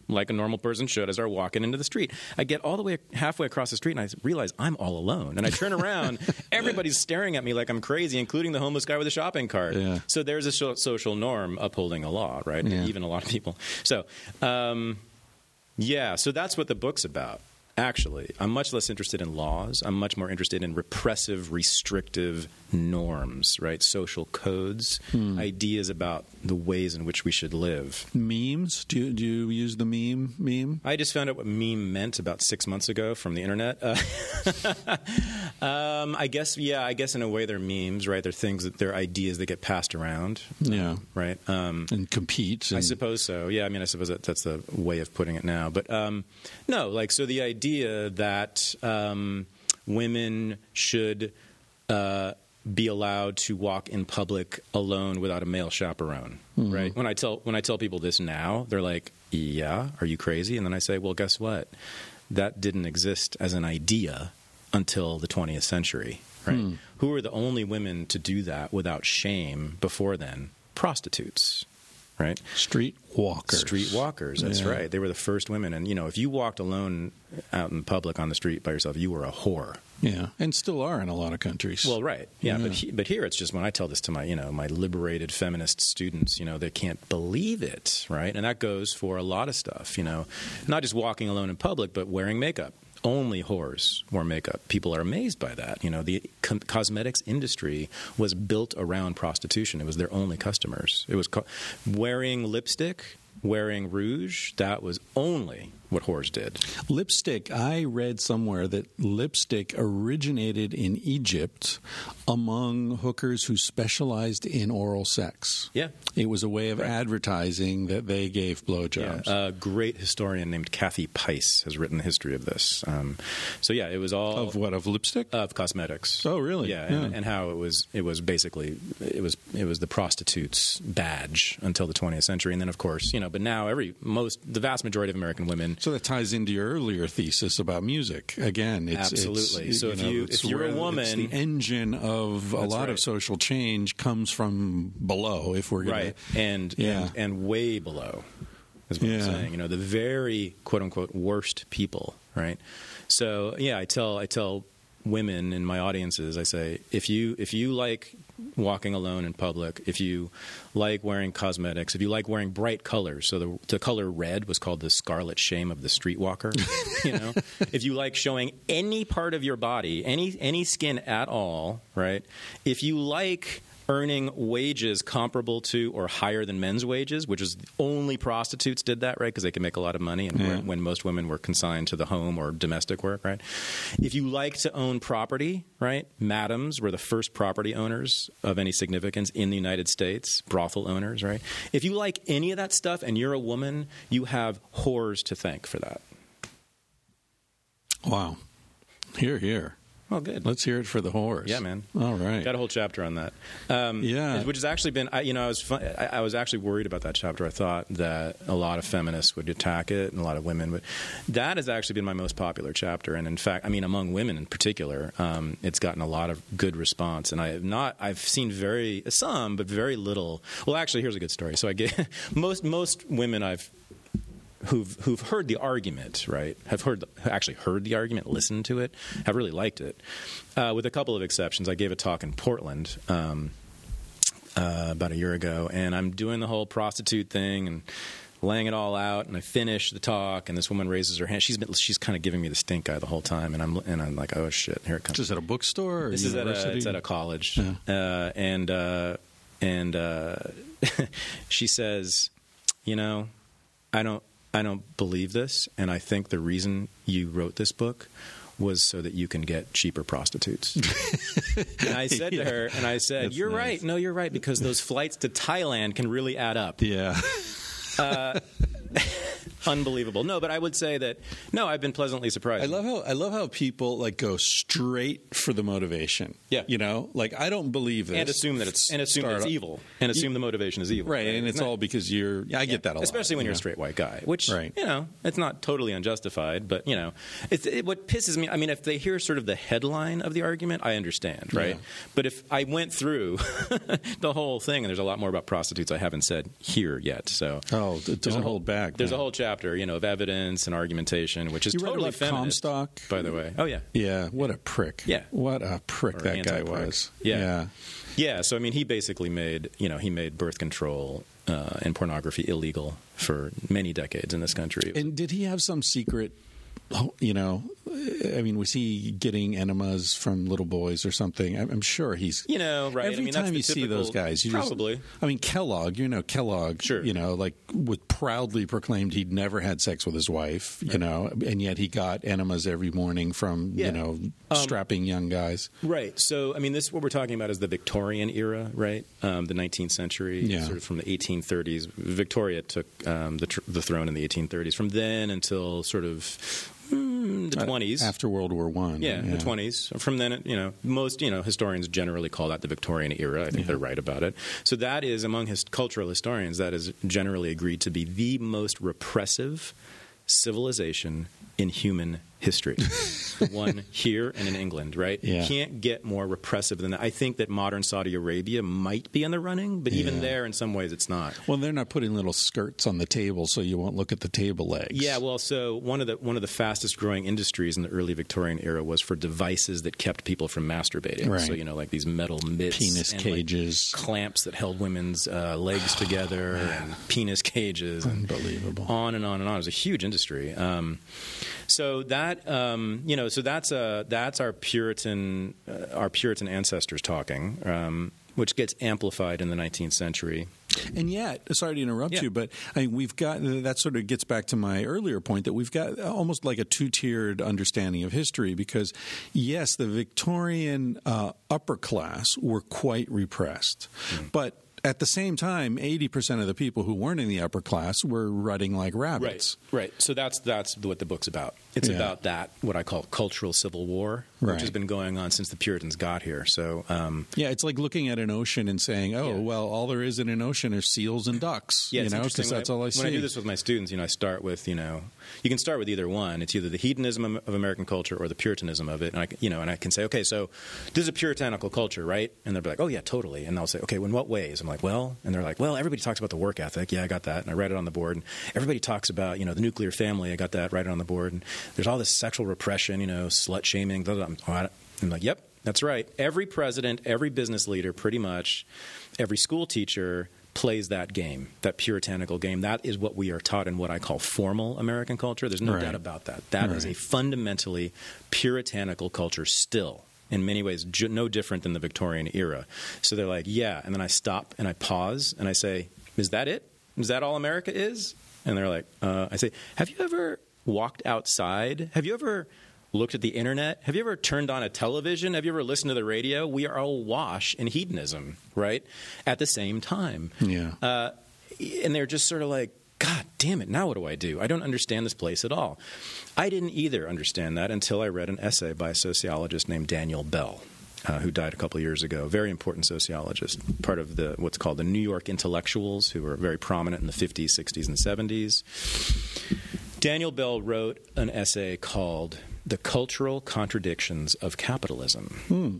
like a normal person should, as I start walking into the street. I get all the way halfway across the street and I realize I'm all alone. And I turn around, everybody's staring at me like I'm crazy, including the homeless guy with a shopping cart. Yeah. So there's a social norm upholding a law, right? Yeah. Even a lot of people. So, um, yeah, so that's what the book's about. Actually, I'm much less interested in laws. I'm much more interested in repressive, restrictive norms, right? Social codes, Hmm. ideas about the ways in which we should live. memes. Do you, do you use the meme meme? I just found out what meme meant about six months ago from the internet. Uh, um, I guess, yeah, I guess in a way they're memes, right? They're things that they're ideas that get passed around, Yeah. right? Um, And compete. I suppose so. Yeah, I mean, I suppose that, that's the way of putting it now. But um, no, like, so the idea that um, women should uh, be allowed to walk in public alone without a male chaperone, right? When I tell when I tell people this now, they're like, "Yeah, are you crazy?" And then I say, "Well, guess what? That didn't exist as an idea until the 20th century, right? Who were the only women to do that without shame before then? Prostitutes." Right? Street walkers. Street walkers. That's Yeah. right. They were the first women, and you know, if you walked alone out in public on the street by yourself, you were a whore. Yeah, and still are in a lot of countries. Well, right, yeah, Yeah. but he, but here it's just when I tell this to my you know my liberated feminist students, you know, they can't believe it, right? And that goes for a lot of stuff, you know, not just walking alone in public, but wearing makeup. Only whores wore makeup. People are amazed by that. You know, the co- cosmetics industry was built around prostitution. It was their only customers. It was co- wearing lipstick, wearing rouge. That was only what whores did. lipstick. I read somewhere that lipstick originated in Egypt among hookers who specialized in oral sex. Yeah. It was a way of Right. advertising that they gave blowjobs. Yeah, a great historian named Kathy Peiss has written the history of this. Um, so yeah, it was all of what? Of lipstick? of cosmetics. Oh, really? Yeah, and, Yeah. and how it was it was basically it was it was the prostitute's badge until the 20th century, and then of course you know, but now every most the vast majority of American women. So that ties into your earlier thesis about music. Again, it's Absolutely. It's, So if you- it's if you're a woman- the engine of a lot of social change comes from below. If we're gonna, right and, Yeah. and and way below is what Yeah. I'm saying. You know, the very quote unquote worst people, right? So yeah, I tell I tell women in my audiences, I say if you if you like walking alone in public, if you like wearing cosmetics, if you like wearing bright colors, so the, the color red was called the scarlet shame of the streetwalker. you know, if you like showing any part of your body, any any skin at all, right? If you like earning wages comparable to or higher than men's wages, which is only prostitutes did that, right? Because they can make a lot of money, and Yeah. when, when most women were consigned to the home or domestic work, right? If you like to own property, right? Madams were the first property owners of any significance in the United States, brothel owners, right? If you like any of that stuff and you're a woman, you have whores to thank for that. wow, here, here. Well, good. Let's hear it for the horse. Yeah, man. All right. Got a whole chapter on that. Um, Yeah. which has actually been, I, you know, I was fun, I, I was actually worried about that chapter. I thought that a lot of feminists would attack it and a lot of women would. That has actually been my most popular chapter, and in fact, I mean, among women in particular, um, it's gotten a lot of good response. And I have not, I've seen very some, but very little. Well, actually, here's a good story. So I get most most women I've who've who've heard the argument, right? Have heard actually heard the argument, listened to it, have really liked it. Uh, with a couple of exceptions, I gave a talk in Portland um, uh, about a year ago, and I'm doing the whole prostitute thing and laying it all out. And I finish the talk, and this woman raises her hand. She's been she's kind of giving me the stink eye the whole time, and I'm and I'm like, oh shit, here it comes. Is at a bookstore or This is at a, it's at a college, Yeah. uh, and uh, and uh, she says, you know, I don't I don't believe this, and I think the reason you wrote this book was so that you can get cheaper prostitutes. and I said to her, and I said, That's "You're nice. right. No, you're right because those flights to Thailand can really add up." yeah. Uh, Unbelievable. No, but I would say that no, I've been pleasantly surprised. I love how I love how people like go straight for the motivation. Yeah. you know, like I don't believe this, and assume that it's and assume Start it's up- evil and assume the motivation is evil. right? And it's all because you're. Yeah, I get that a lot, especially when you you're a straight white guy, which Right. you know it's not totally unjustified, but you know, it's, it, what pisses me. I mean, if they hear sort of the headline of the argument, I understand, right? Yeah. But if I went through the whole thing, and there's a lot more about prostitutes I haven't said here yet, so Oh, d- there's don't a whole- hold back. There's a whole chapter, you know, of evidence and argumentation, which is You read totally about feminist. Comstock? by the way. Oh yeah, Yeah, what a prick. Yeah. what a prick Or that guy anti-prick. was. Yeah. Yeah, yeah, so I mean, he basically made you know he made birth control uh, and pornography illegal for many decades in this country. And did he have some secret? You know, I mean, was he getting enemas from little boys or something? I'm I'm sure he's. You know, right? Every I mean, time you see those guys, you just- probably. I mean, Kellogg. You know, Kellogg. Sure. You know, like would proudly proclaimed he'd never had sex with his wife. You know, and yet he got enemas every morning from Yeah. you know Um, strapping young guys. Right. So, I mean, this what we're talking about is the Victorian era, right? Um, the 19th century, Yeah. sort of from the 1830s. Victoria took um, the, tr- the throne in the 1830s. From then until sort of mm, the 20s. Uh, after World War One. yeah, the 20s. From then, you know, most you know historians generally call that the Victorian era. I think they're right about it. So that is among his cultural historians that is generally agreed to be the most repressive civilization in human history. the one here and in England, right? Yeah. You can't get more repressive than that. I think that modern Saudi Arabia might be in the running, but even Yeah. there, in some ways, it's not. Well, they're not putting little skirts on the table so you won't look at the table legs. Yeah, well, so one of the one of the fastest growing industries in the early Victorian era was for devices that kept people from masturbating. Right. So you know, like these metal mitts, Penis and, like, cages. clamps that held women's uh, legs together, and penis cages, and Unbelievable. on and on and on. It was a huge industry. Um, so that um, you know, so that's uh, that's our Puritan uh, our Puritan ancestors talking. Um, which gets amplified in the 19th century. And yet, sorry to interrupt Yeah. you, but I mean, we've got that sort of gets back to my earlier point that we've got almost like a two tiered understanding of history because, yes, the Victorian uh, upper class were quite repressed, Hmm. but at the same time, 80% of the people who weren't in the upper class were rutting like rabbits. Right, right. So that's that's what the book's about. It's Yeah. about that what I call cultural civil war, Right. which has been going on since the Puritans got here. So um, Yeah, it's like looking at an ocean and saying, "Oh, Yeah. well, all there is in an ocean are seals and ducks." yeah, you know, because when that's all I see. When I do this with my students, you know, I start with you know, you can start with either one. It's either the hedonism of of American culture or the Puritanism of it, and I you know, and I can say, okay, so this is a puritanical culture, right? And they'll be like, oh yeah, totally. And I'll say, okay, in what ways? I'm like, well, and they're like, well, everybody talks about the work ethic. Yeah, I got that, and I write it on the board. And everybody talks about you know the nuclear family. I got that, write it on the board. And there's all this sexual repression, you know, slut shaming. Blah, blah, blah. I'm like, yep, that's right. Every president, every business leader, pretty much, every school teacher plays that game, that puritanical game. That is what we are taught in what I call formal American culture. There's no Right. doubt about that. That is Right. a fundamentally puritanical culture still. In many ways, ju- no different than the Victorian era. So they're like, yeah. And then I stop and I pause and I say, is that it? Is that all America is? And they're like, uh, I say, have you ever walked outside? Have you ever looked at the internet? Have you ever turned on a television? Have you ever listened to the radio? We are all awash in hedonism, right? At the same time. Yeah. Uh, and they're just sort of like, God damn it, now what do I do? I don't understand this place at all. I didn't either understand that until I read an essay by a sociologist named Daniel Bell. Uh, who died a couple years ago? Very important sociologist, part of the what's called the New York intellectuals, who were very prominent in the 50s, 60s, and 70s. Daniel Bell wrote an essay called "The Cultural Contradictions of Capitalism." Hmm.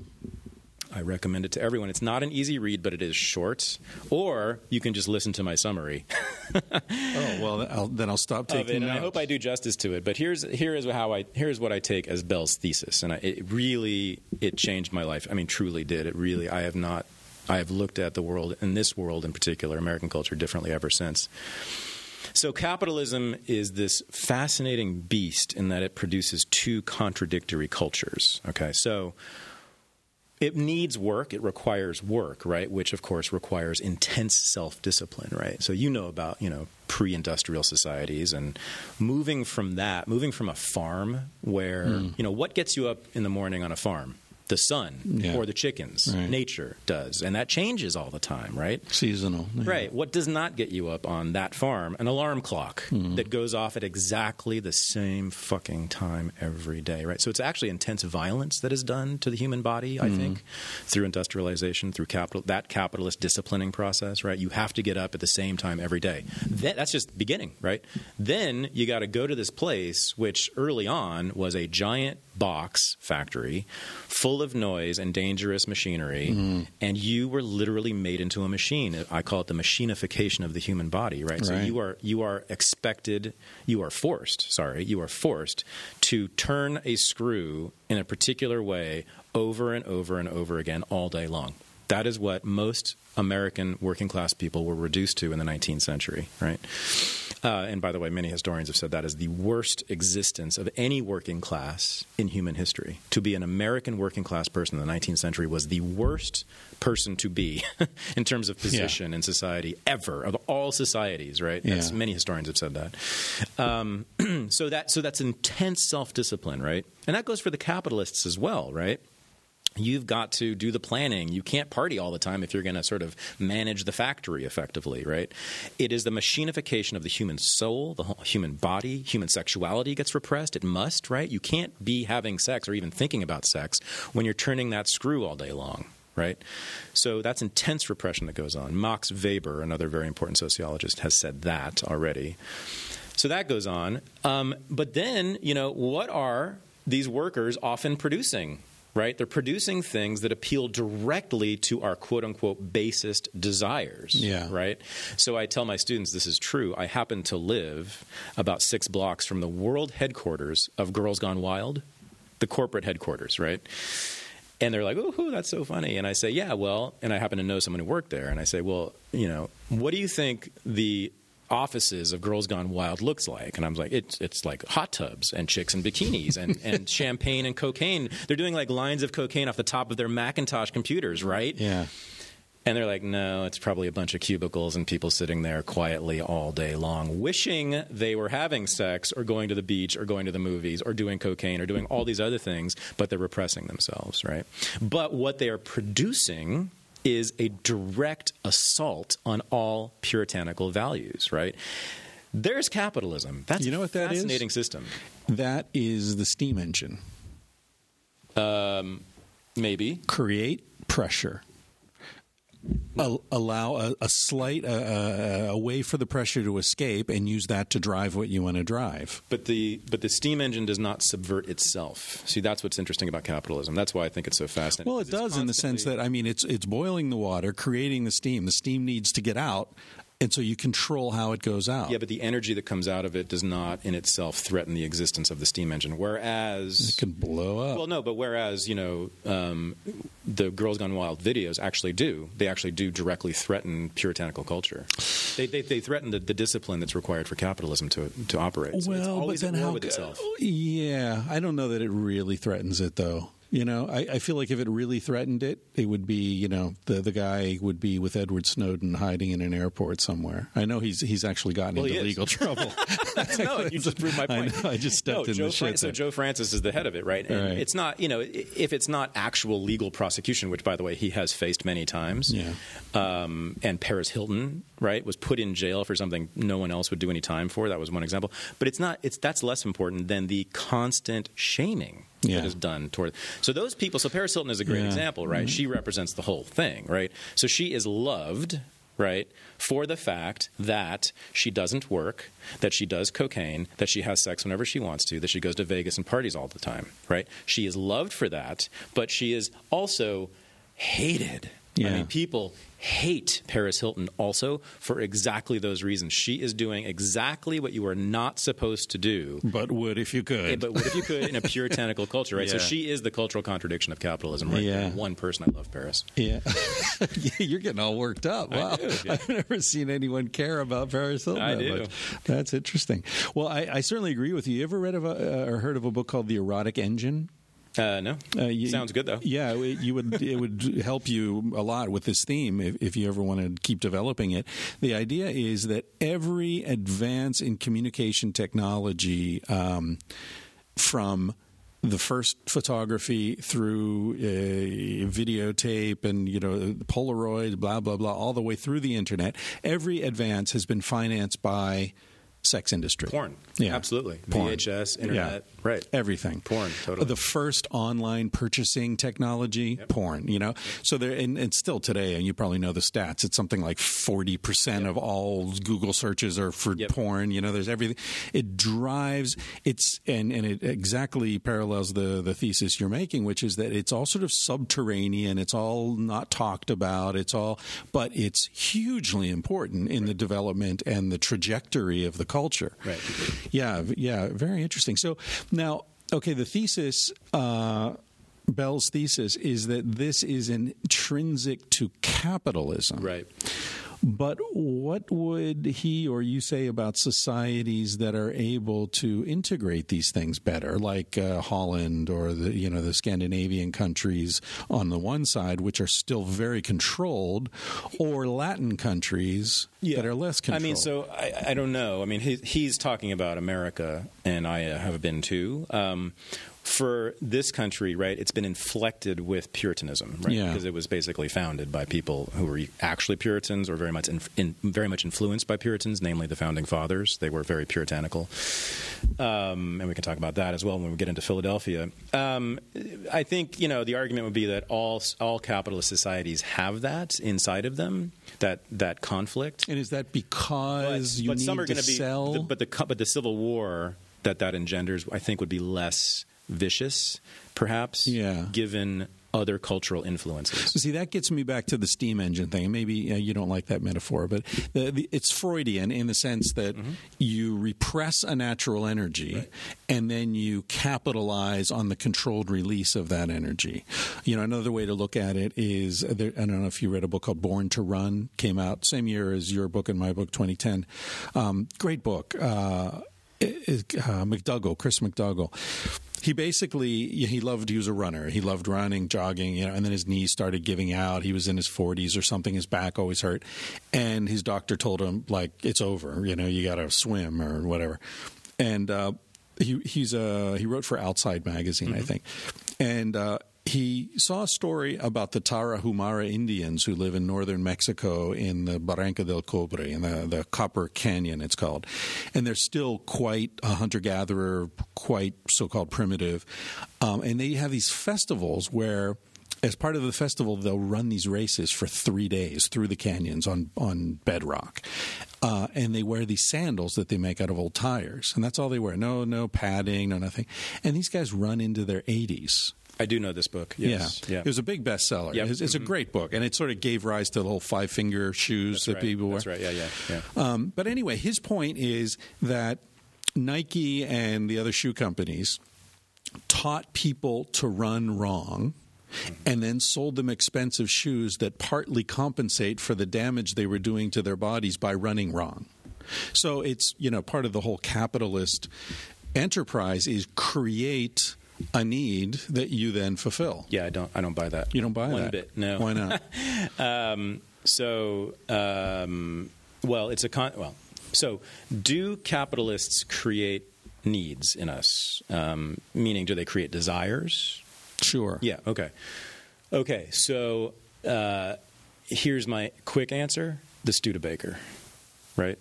I recommend it to everyone. It's not an easy read, but it is short. Or you can just listen to my summary Oh well, I'll, then I'll stop of it, taking and I hope I do justice to it. But here's here is how I here's what I take as Bell's thesis, and I, it really it changed my life. I mean, truly did. It really. I have not. I have looked at the world, in this world in particular, American culture, differently ever since. So, capitalism is this fascinating beast in that it produces two contradictory cultures. Okay, so it needs work it requires work right? Which of course requires intense self-discipline right? So you know about you know pre-industrial societies and moving from that moving from a farm where hmm. you know what gets you up in the morning on a farm the sun Yeah. or the chickens Right. nature does and that changes all the time right Seasonal, yeah. Right. What does not get you up on that farm? An alarm clock hmm. that goes off at exactly the same fucking time every day. Right. So it's actually intense violence that is done to the human body. I hmm. think through industrialization, through capital that capitalist disciplining process. Right. You have to get up at the same time every day. That, that's just beginning. Right. Then you got to go to this place, which early on was a giant box factory full of noise and dangerous machinery mm-hmm. and you were literally made into a machine. I call it the machinification of the human body right, so you are you are expected you are forced sorry you are forced to turn a screw in a particular way over and over and over again all day long. That is what most American working class people were reduced to in the 19th century, right? Uh, and by the way, many historians have said that is the worst existence of any working class in human history. To be an American working class person in the 19th century was the worst person to be in terms of position in society ever of all societies, right? That's, Yeah. many historians have said that. Um, so that so that's intense self discipline, right? And that goes for the capitalists as well, right? You've got to do the planning. You can't party all the time if you're going to sort of manage the factory effectively, right? It is the machinification of the human soul, the human body. Human sexuality gets repressed. It must, right? You can't be having sex or even thinking about sex when you're turning that screw all day long, right? So that's intense repression that goes on. Max Weber, another very important sociologist, has said that already. So that goes on. Um, but then, you know, what are these workers often producing? Right? They're producing things that appeal directly to our quote unquote basest desires. Yeah. Right? So I tell my students this is true. I happen to live about six blocks from the world headquarters of Girls Gone Wild, the corporate headquarters, right? And they're like, "Oh, that's so funny." And I say, "Yeah, well," and I happen to know someone who worked there, and I say, "Well, you know, what do you think the offices of Girls Gone Wild looks like?" And I'm like, "It's it's like hot tubs and chicks in bikinis and and champagne and cocaine. They're doing like lines of cocaine off the top of their Macintosh computers, right?" Yeah. And they're like, no, it's probably a bunch of cubicles and people sitting there quietly all day long, wishing they were having sex or going to the beach or going to the movies or doing cocaine or doing all these other things, but they're repressing themselves, right? But what they are producing is a direct assault on all puritanical values, right? There's capitalism. That's You know what that a is? fascinating system. That is the steam engine. Um, maybe. Create pressure. Al- allow a, a slight uh, a way for the pressure to escape, and use that to drive what you want to drive. But the but the steam engine does not subvert itself. See, that's what's interesting about capitalism. That's why I think it's so fascinating. Well, it does in the sense that I mean, it's it's boiling the water, creating the steam. The steam needs to get out, and so you control how it goes out. yeah, but the energy that comes out of it does not in itself threaten the existence of the steam engine. Whereas it can blow up. Well, no, but whereas you know um, the Girls Gone Wild videos actually do, they actually do directly threaten puritanical culture. They they, they threaten the, the discipline that's required for capitalism to to operate. So it's well, but then how? Yeah, I don't know that it really threatens it though. You know, I, I feel like if it really threatened it, it would be you know the the guy would be with Edward Snowden hiding in an airport somewhere. I know he's he's actually gotten Well, into legal trouble. no, you just proved my I point. know, I just stepped no, in Joe the shit Fran- so. Joe Francis is the head of it, right? And Right. it's not, you know, if it's not actual legal prosecution, which by the way he has faced many times. Yeah. Um, and Paris Hilton right, was put in jail for something no one else would do any time for. That was one example. But it's not. It's that's less important than the constant shaming Yeah. that is done toward. So those people. So Paris Hilton is a great Yeah. example, right? Mm-hmm. She represents the whole thing, right? So she is loved. Right, for the fact that she doesn't work, that she does cocaine, that she has sex whenever she wants to, that she goes to Vegas and parties all the time, right? She is loved for that, but she is also hated. I mean, people hate Paris Hilton also for exactly those reasons. She is doing exactly what you are not supposed to do. But would if you could. Eh, But what if you could in a puritanical culture, right? So she is the cultural contradiction of capitalism, right? Yeah. One person I love Paris. Yeah. Yeah, You're getting all worked up. Wow. do, yeah. I've never seen anyone care about Paris Hilton. I that do. much. That's interesting. Well, I, I certainly agree with you. You ever read of a, uh, or heard of a book called The Erotic Engine? Uh, no, Uh, you- sounds good though. Yeah, it, you would. It would help you a lot with this theme if, if you ever want to keep developing it. The idea is that every advance in communication technology, um, from the first photography through uh, videotape and you know Polaroid, blah blah blah, all the way through the internet, every advance has been financed by sex industry. Porn, Yeah. absolutely. Porn. VHS, internet, right? Everything. Porn, totally. The first online purchasing technology, porn, you know? So there, and, and still today, and you probably know the stats, it's something like 40% of all Google searches are for Yep. porn, you know, there's everything. It drives, it's, and, and it exactly parallels the, the thesis you're making, which is that it's all sort of subterranean, it's all not talked about, it's all, but it's hugely important in the development and the trajectory of the culture. Right. Yeah, yeah, very interesting. So now, okay, the thesis, uh, Bell's thesis is that this is intrinsic to capitalism. Right. But what would he or you say about societies that are able to integrate these things better, like uh, Holland or the you know the Scandinavian countries on the one side, which are still very controlled, or Latin countries that are less controlled? I mean, so I, I don't know. I mean, he, he's talking about America, and I have been too. Um, for this country, right, it's been inflected with Puritanism, right? Yeah. Because it was basically founded by people who were actually Puritans or very much in, in, very much influenced by Puritans, namely the founding fathers. They were very puritanical, um, and we can talk about that as well when we get into Philadelphia. Um, I think you know the argument would be that all all capitalist societies have that inside of them, that that conflict and is that because you need some are to be, sell? the- but the but the civil war that that engenders, I think, would be less vicious, perhaps. Yeah. Given other cultural influences. See, that gets me back to the steam engine thing. Maybe uh, you don't like that metaphor, but the, the, it's Freudian in the sense that Mm-hmm. you repress a natural energy and then you capitalize on the controlled release of that energy. You know, another way to look at it is there, I don't know if you read a book called Born to Run, came out same year as your book and my book, 2010. Um, great book. Uh, uh, McDougall, Chris McDougall. He basically he loved he was a runner. He loved running, jogging, you know, and then his knees started giving out. He was in his 40s or something. His back always hurt, and his doctor told him like it's over. You know, you got to swim or whatever. And uh, he he's uh, he wrote for Outside magazine, I think, and. Uh, he saw a story about the Tarahumara Indians who live in northern Mexico in the Barranca del Cobre, in the, the Copper Canyon, it's called. And they're still quite a hunter gatherer, quite so called primitive. Um, and they have these festivals where as part of the festival, they'll run these races for three days through the canyons on on bedrock, uh, and they wear these sandals that they make out of old tires, and that's all they wear. No, no padding, no nothing. And these guys run into their eighties. I do know this book. Yes. Yeah. Yeah. It was a big bestseller. Yep. It's, it's a great book, and it sort of gave rise to the whole five finger shoes That's that right. people wear. That's right. Yeah. Yeah. Yeah. Um, but anyway, his point is that Nike and the other shoe companies taught people to run wrong and then sold them expensive shoes that partly compensate for the damage they were doing to their bodies by running wrong. So it's, you know, part of the whole capitalist enterprise is create a need that you then fulfill. Yeah. I don't. I don't buy that. You don't buy that? One that. bit. No. Why not? Um, so, um, well, it's a con. Well, so do capitalists create needs in us? Um, meaning, do they create desires? sure. Yeah. Okay. Okay. So uh, here's my quick answer: the Studebaker, right?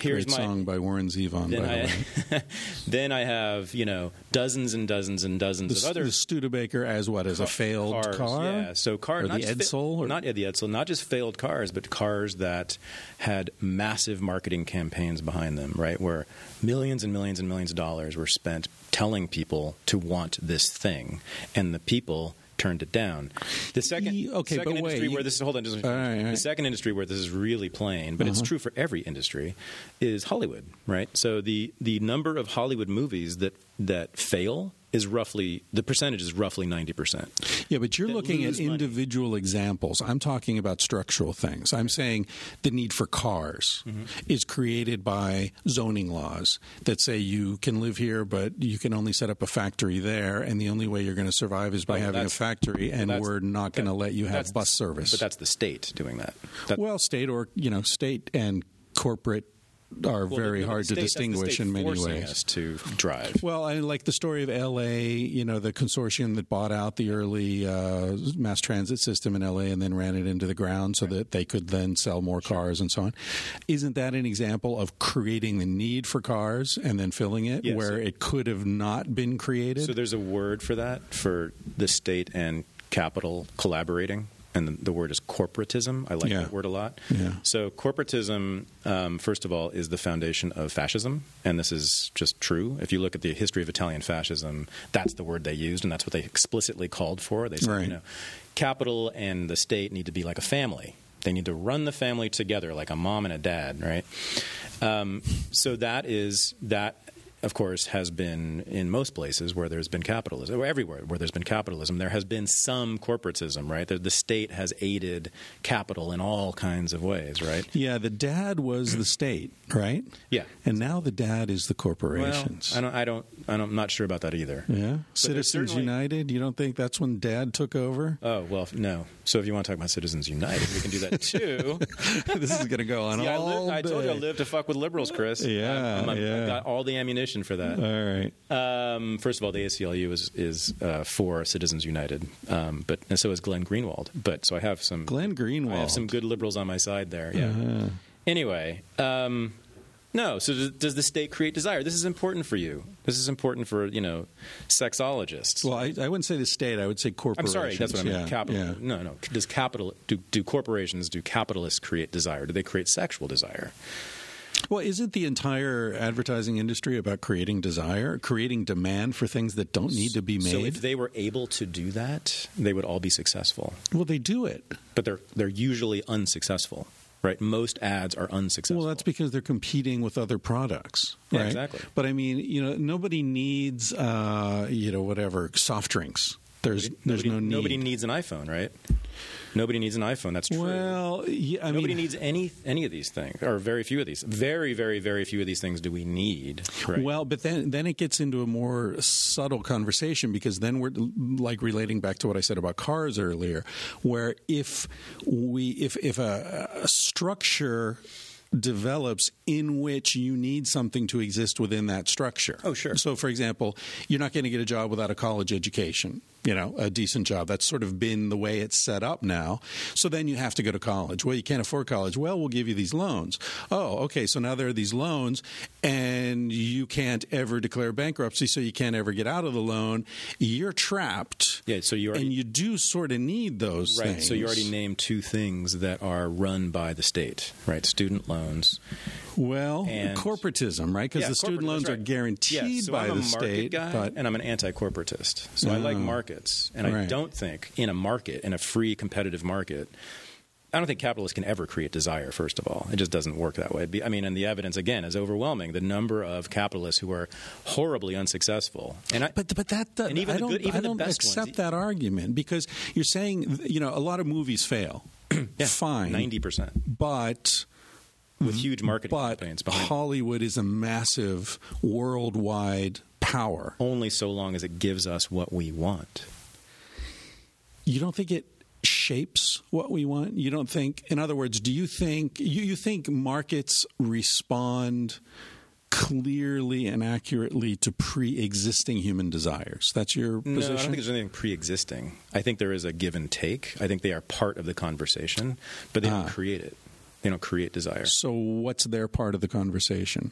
Here's Great my song by Warren Zevon, by then the way. I, then I have you know dozens and dozens and dozens The, of other the Studebaker as what? As a failed cars, car? Yeah, so car, Or not the fa- Edsel? Or- not yeah, the Edsel, not just failed cars, but cars that had massive marketing campaigns behind them, right? Where millions and millions and millions of dollars were spent telling people to want this thing, and the people turned it down. The second, Ye- okay, second but wait, industry you- where this is hold on, just, All right, all the second industry where this is really plain, but it's Uh-huh. true for every industry, is Hollywood, right? So the the number of Hollywood movies that that fail is roughly the percentage is roughly ninety percent. Yeah, but you're looking at lose money. individual examples. I'm talking about structural things. I'm saying the need for cars Mm-hmm. is created by zoning laws that say you can live here, but you can only set up a factory there, and the only way you're going to survive is by Well, having a factory, and that's- we're not going to let you have bus service. But that's the state doing that. That- well, state or you know, state and corporate are well, very hard state- to distinguish in many ways. to drive. Well, I like the story of L.A. You know, the consortium that bought out the early uh, mass transit system in L.A. and then ran it into the ground so that they could then sell more cars and so on. Isn't that an example of creating the need for cars and then filling it Yes. where it could have not been created? So there's a word for that for the state and capital collaborating, and the, the word is corporatism. I like Yeah. that word a lot. Yeah. So corporatism, um, first of all, is the foundation of fascism, and this is just true. If you look at the history of Italian fascism, that's the word they used, and that's what they explicitly called for. They said, Right. you know, capital and the state need to be like a family. They need to run the family together, like a mom and a dad, right? Um, so that is that. Of course, has been in most places where there's been capitalism, or everywhere where there's been capitalism, there has been some corporatism, right? The, the state has aided capital in all kinds of ways, right? yeah, the dad was the state, right? Yeah. And now the dad is the Well, corporations. I don't, I don't, I don't, I'm not sure about that either. yeah. there's Citizens United, you don't think that's when dad took over? Oh well, no. So if you want to talk about Citizens United, we can do that too. this is going to go on See, I, all live, I told you I live to fuck with liberals, Chris. Yeah, I'm- I'm- yeah. I've got all the ammunition for that. All right. Um, first of all, the ACLU is is uh, for Citizens United, um, but and so is Glenn Greenwald. But so I have some Glenn Greenwald. I have some good liberals on my side there. Yeah. Uh-huh. Anyway, um, no. So does, does the state create desire? This is important for you. This is important for you know sexologists. Well, I, I wouldn't say the state. I would say corporations. I'm sorry, that's what I meant. Yeah, Capital. yeah. No, no. Does capital do, do corporations do capitalists create desire? Do they create sexual desire? Well, isn't the entire advertising industry about creating desire, creating demand for things that don't need to be made? So if they were able to do that, they would all be successful. well, they do it. But they're they're usually unsuccessful, right? Most ads are unsuccessful. Well, that's because they're competing with other products, Yeah, right? exactly. But I mean, you know, nobody needs, uh, you know, whatever soft drinks. There's there's nobody, no need. Nobody needs an iPhone, right? Nobody needs an iPhone. That's true. Well, yeah, I Nobody mean, needs any any of these things, or very few of these. Very, very, very few of these things do we need. Right? Well, but then then it gets into a more subtle conversation because then we're like relating back to what I said about cars earlier, where if we if if a, a structure develops in which you need something to exist within that structure. Oh, sure. So, for example, you're not going to get a job without a college education. You know, a decent job. That's sort of been the way it's set up now. So then you have to go to college. Well, you can't afford college. Well, we'll give you these loans. Oh, okay. So now there are these loans, and you can't ever declare bankruptcy, so you can't ever get out of the loan. You're trapped. Yeah, so you already- and you do sort of need those right. things. So you already named two things that are run by the state, right? Student loans. well and- corporatism, right? Because Yeah, the student loans that's are right. guaranteed Yeah, so by I'm the state, guy, but and I'm an anti-corporatist. So I like Oh. Markets, and I don't think in a market, in a free competitive market. I don't think capitalists can ever create desire. First of all, it just doesn't work that way. I mean, and the evidence again is overwhelming. The number of capitalists who are horribly unsuccessful, and I, But but that, that And even I don't good- even I don't accept ones. that argument because you're saying you know a lot of movies fail. yeah, Fine, ninety percent but with huge marketing but campaigns behind. Hollywood is a massive worldwide power. only so long as it gives us what we want. You don't think it shapes what we want? You don't think, in other words, do you think you, you think markets respond clearly and accurately to pre-existing human desires? That's your position. No, I don't think there's anything pre-existing. I think there is a give and take. I think they are part of the conversation, but they Ah. don't create it. They don't create desire. So, what's their part of the conversation?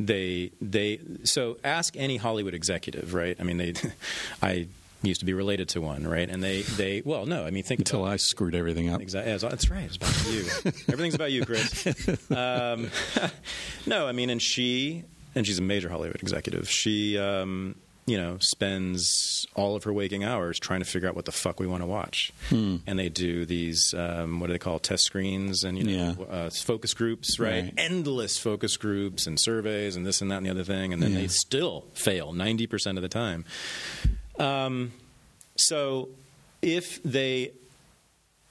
They they so ask any Hollywood executive, right? I mean, they I used to be related to one, right? And they they well, no, I mean, think Until I screwed everything up. Exactly. That's right. It's about you. Everything's about you, Chris. Um, no, I mean, and she, and she's a major Hollywood executive. She, um, you know, spends all of her waking hours trying to figure out what the fuck we want to watch. Hmm. And they do these, um, what do they call test screens and you know, Yeah. uh, focus groups, right? Right. Endless focus groups and surveys and this and that and the other thing, and then Yeah. they still fail ninety percent of the time. Um, so if they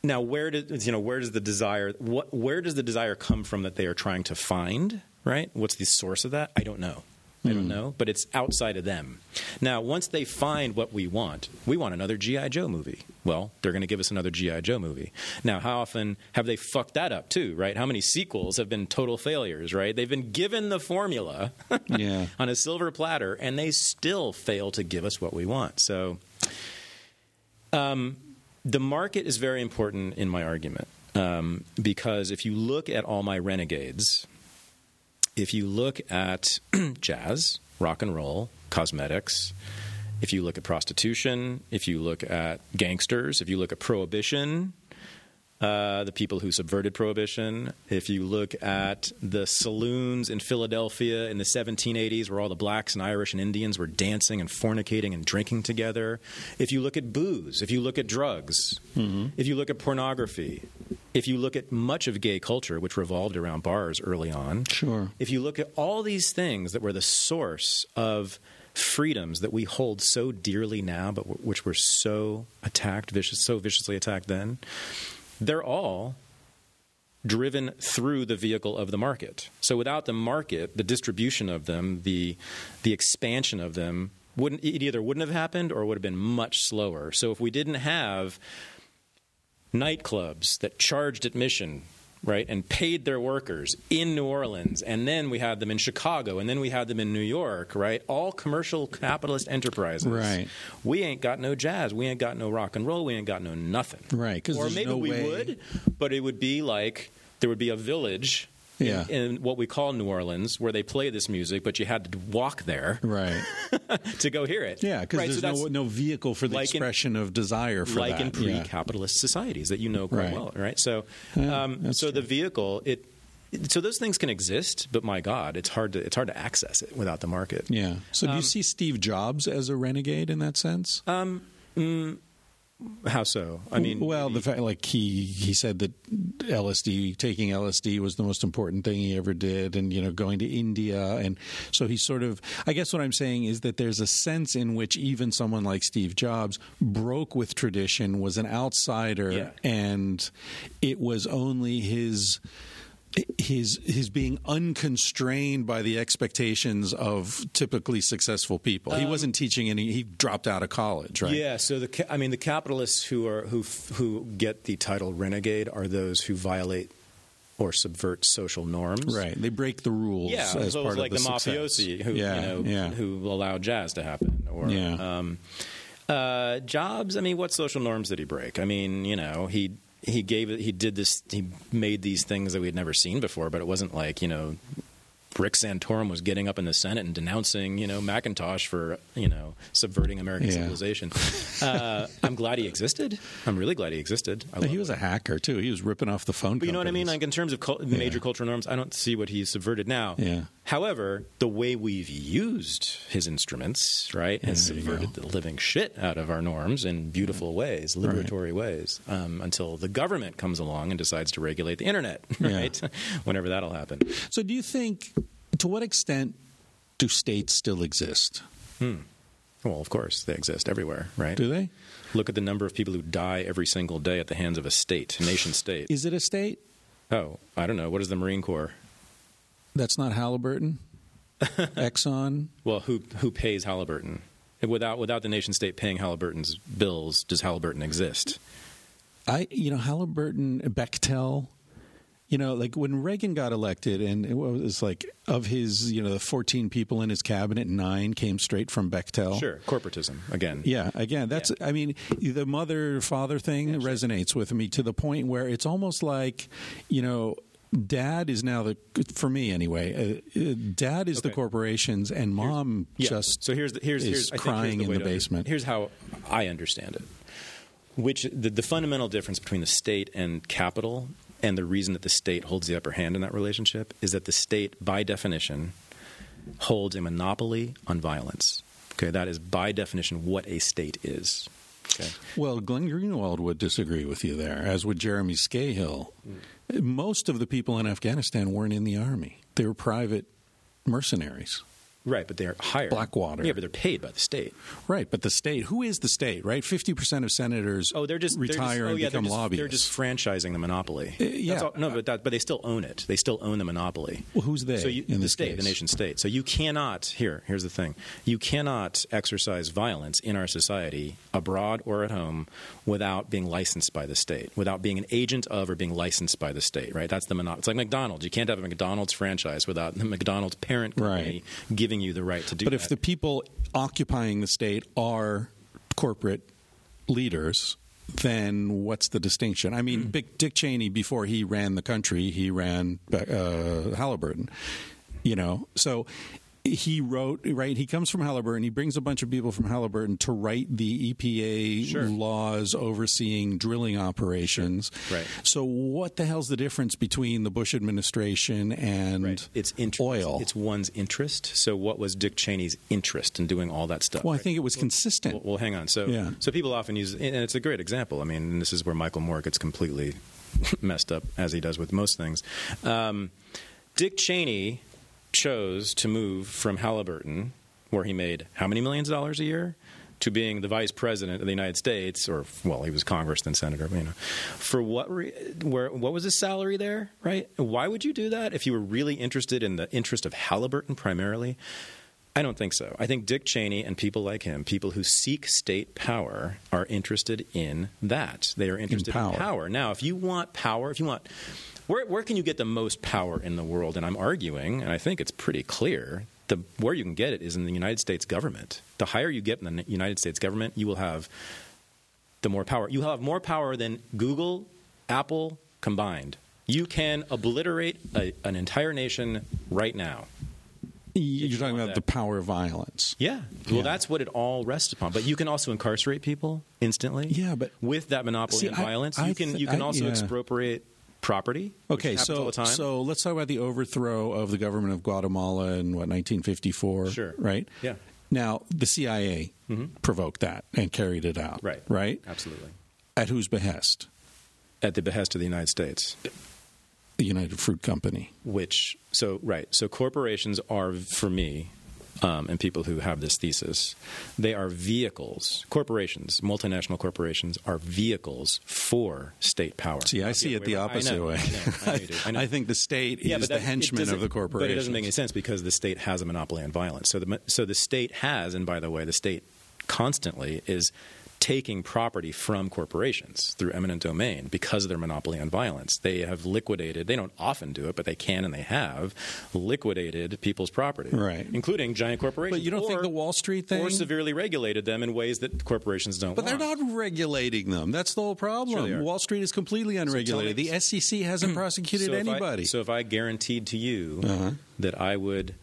now where does you know where does the desire what where does the desire come from that they are trying to find right what's the source of that i don't know i don't know but it's outside of them. Now once they find what we want we want another gi joe movie. Well they're going to give us another gi joe movie. Now how often have they fucked that up too right? How many sequels have been total failures right? They've been given the formula Yeah. on a silver platter and they still fail to give us what we want. So um, the market is very important in my argument um, because if you look at all my renegades, if you look at jazz, rock and roll, cosmetics, if you look at prostitution, if you look at gangsters, if you look at prohibition, uh, the people who subverted prohibition. If you look at the saloons in Philadelphia in the 1780s, where all the blacks and Irish and Indians were dancing and fornicating and drinking together. If you look at booze, if you look at drugs, if you look at pornography, if you look at much of gay culture, which revolved around bars early on, Sure. if you look at all these things that were the source of freedoms that we hold so dearly now, but w- which were so attacked, vicious, so viciously attacked then, they're all driven through the vehicle of the market. So without the market, the distribution of them, the the expansion of them wouldn't it either wouldn't have happened or would have been much slower. So if we didn't have nightclubs that charged admission right and paid their workers in New Orleans. And then we had them in Chicago and then we had them in New York right? All commercial capitalist enterprises. Right. we ain't got no jazz. We ain't got no rock and roll. We ain't got no nothing. Right, or maybe no we way- would but it would be like there would be a village Yeah. in, in what we call New Orleans, where they play this music, but you had to walk there Right. to go hear it. Yeah, because right, there's so no no vehicle for the like in- expression of desire for like that. in pre-capitalist societies that you know quite Right. well, right? So, Yeah, um, so true. the vehicle it. So those things can exist, but my God, it's hard to it's hard to access it without the market. Yeah. So Um, do you see Steve Jobs as a renegade in that sense? How so? I mean, well, the fact like he he said that LSD taking LSD was the most important thing he ever did, and you know going to India, and so he sort of. I guess what I'm saying is that there's a sense in which even someone like Steve Jobs broke with tradition, was an outsider, Yeah. and it was only his. His his being unconstrained by the expectations of typically successful people. he wasn't teaching any. He dropped out of college, right? Um, Yeah, so the I mean the capitalists who are who who get the title renegade are those who violate or subvert social norms. Right. They break the rules Yeah, as so part it's like of the, the, mafiosi who yeah, you know yeah. who allow jazz to happen or Yeah. um, uh, Jobs. I mean, what social norms did he break? I mean, you know, he he gave it. He did this. He made these things that we had never seen before. But it wasn't like you know. Rick Santorum was getting up in the Senate and denouncing, you know, Macintosh for, you know, subverting American Yeah. civilization. Uh, I'm glad he existed. I'm really glad he existed. He was a hacker too. He was ripping off the phone. but you know what I mean? Like in terms of cul- major cultural norms, I don't see what he's subverted now. Yeah. However, the way we've used his instruments, right, has subverted the living shit out of our norms in beautiful ways, liberatory ways, um, until the government comes along and decides to regulate the internet, Yeah. right? Whenever that'll happen. So, do you think to what extent do states still exist? Well, of course, they exist everywhere, right? Do they? Look at the number of people who die every single day at the hands of a state, nation state. Is it a state? Oh, I don't know. What is the Marine Corps? That's not Halliburton, Exxon. Well, who who pays Halliburton? Without without the nation state paying Halliburton's bills, does Halliburton exist? I, you know, Halliburton, Bechtel. You know, like when Reagan got elected, and it was like of his, you know, the 14 people in his cabinet, nine came straight from Bechtel. Sure, corporatism again. Yeah, again, that's. I mean, the mother father thing resonates with me to the point where it's almost like, you know, dad is now the for me anyway. Uh, uh, dad is the Okay. corporations, and mom Yeah. just so here's the, here's, is here's crying here's in the to under- basement. Here's how I understand it. Which the, the fundamental difference between the state and capital, and the reason that the state holds the upper hand in that relationship, is that the state, by definition, holds a monopoly on violence. Okay, that is by definition what a state is. Okay. Well, Glenn Greenwald would disagree with you there, as would Jeremy Scahill. Mm. Most of the people in Afghanistan weren't in the army; they were private mercenaries. Right, but they're hired. Blackwater. Yeah, but they're paid by the state. Right, but the state, who is the state, right? 50% of senators Oh, they're just retire they're just, oh, and yeah, become they're just, lobbyists. They're just franchising the monopoly. Uh, yeah. That's all, no, but that, but they still own it. They still own the monopoly. Well, who's they So you, in the state, case? the nation state. So you cannot. Here, here's the thing: you cannot exercise violence in our society, abroad or at home, without being licensed by the state, without being an agent of or being licensed by the state. Right? That's the monopoly. It's like McDonald's. You can't have a McDonald's franchise without the McDonald's parent company giving you the right to do. But that. if the people occupying the state are corporate leaders, then what's the distinction? I mean, Dick, Dick Cheney, before he ran the country, he ran uh, Halliburton. You know, so he wrote right. He comes from Halliburton. He brings a bunch of people from Halliburton to write the EPA Sure. laws overseeing drilling operations. Right. So, what the hell's the difference between the Bush administration and Right. It's interest. oil? It's one's interest. So, what was Dick Cheney's interest in doing all that stuff? well, I think it was consistent. Well, well, hang on. So, Yeah. so people often use, and it's a great example. I mean, and this is where Michael Moore gets completely messed up, as he does with most things. Um, Dick Cheney chose to move from Halliburton, where he made how many millions of dollars a year, to being the vice president of the United States, or well, he was Congress then senator. But, you know, for what? Re- where? What was his salary there? Right? Why would you do that if you were really interested in the interest of Halliburton primarily? I don't think so. I think Dick Cheney and people like him, people who seek state power, are interested in that. They are interested in power. power. Now, if you want power, if you want, where, where can you get the most power in the world? And I'm arguing, and I think it's pretty clear, the where you can get it is in the United States government. The higher you get in the United States government, you will have the more power. You will have more power than Google, Apple combined. You can obliterate a, an entire nation right now. You're you talking about that. the power of violence. Yeah. Well, Yeah. that's what it all rests upon. But you can also incarcerate people instantly. Yeah, but- with that monopoly See, on I- violence, I you can you can also expropriate property. Okay, so all the time. so let's talk about the overthrow of the government of Guatemala in what 1954. Sure. Right. Yeah. Now the CIA mm-hmm. provoked that and carried it out. Right. Right. absolutely At whose behest? at the behest of the United States. The United Fruit Company. Which so right. So corporations are for me. Um, and people who have this thesis, they are vehicles. Corporations, multinational corporations, are vehicles for state power. See, I see it the opposite way. I know, I know, I know you do. I know. I think the state Yeah, is but the henchman of the corporation. But it doesn't make any sense because the state has a monopoly on violence. So the so the state has, and by the way, the state constantly is taking property from corporations through eminent domain because of their monopoly on violence. They have liquidated. They don't often do it, but they can and they have liquidated people's property, Right. including giant corporations. But you don't think the Wall Street thing? or severely regulated them in ways that corporations don't. But they're not regulating them. That's the whole problem. Sure. Wall Street is completely unregulated. me- the SEC hasn't prosecuted So if I- anybody. so if I guaranteed to you Uh-huh. that I would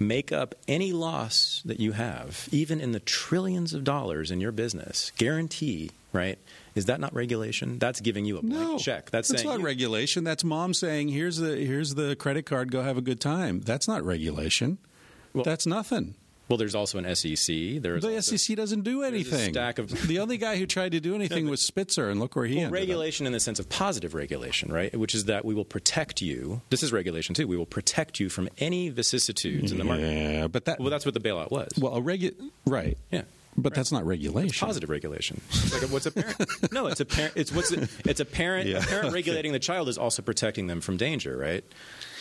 make up any loss that you have, even in the trillions of dollars in your business, guarantee, right? Is that not regulation? That's giving you a blank no check. That's, that's saying not you- regulation. That's mom saying, "Here's the here's the credit card. Go have a good time." That's not regulation. Well- that's nothing. Well, there's also an SEC. There's The SEC doesn't do anything. stack of- the only guy who tried to do anything was Spitzer, and look where he Well, ended up. regulation in the sense of positive regulation, right? Which is that we will protect you. This is regulation too. We will protect you from any vicissitudes in the market. Yeah, but that Well, that's what the bailout was. well, a regu- right. yeah. But that's not regulation. positive regulation. It's like what's a parent? no, it's a parent. It's what's a, it's a parent. Yeah. A parent regulating the child is also protecting them from danger, right?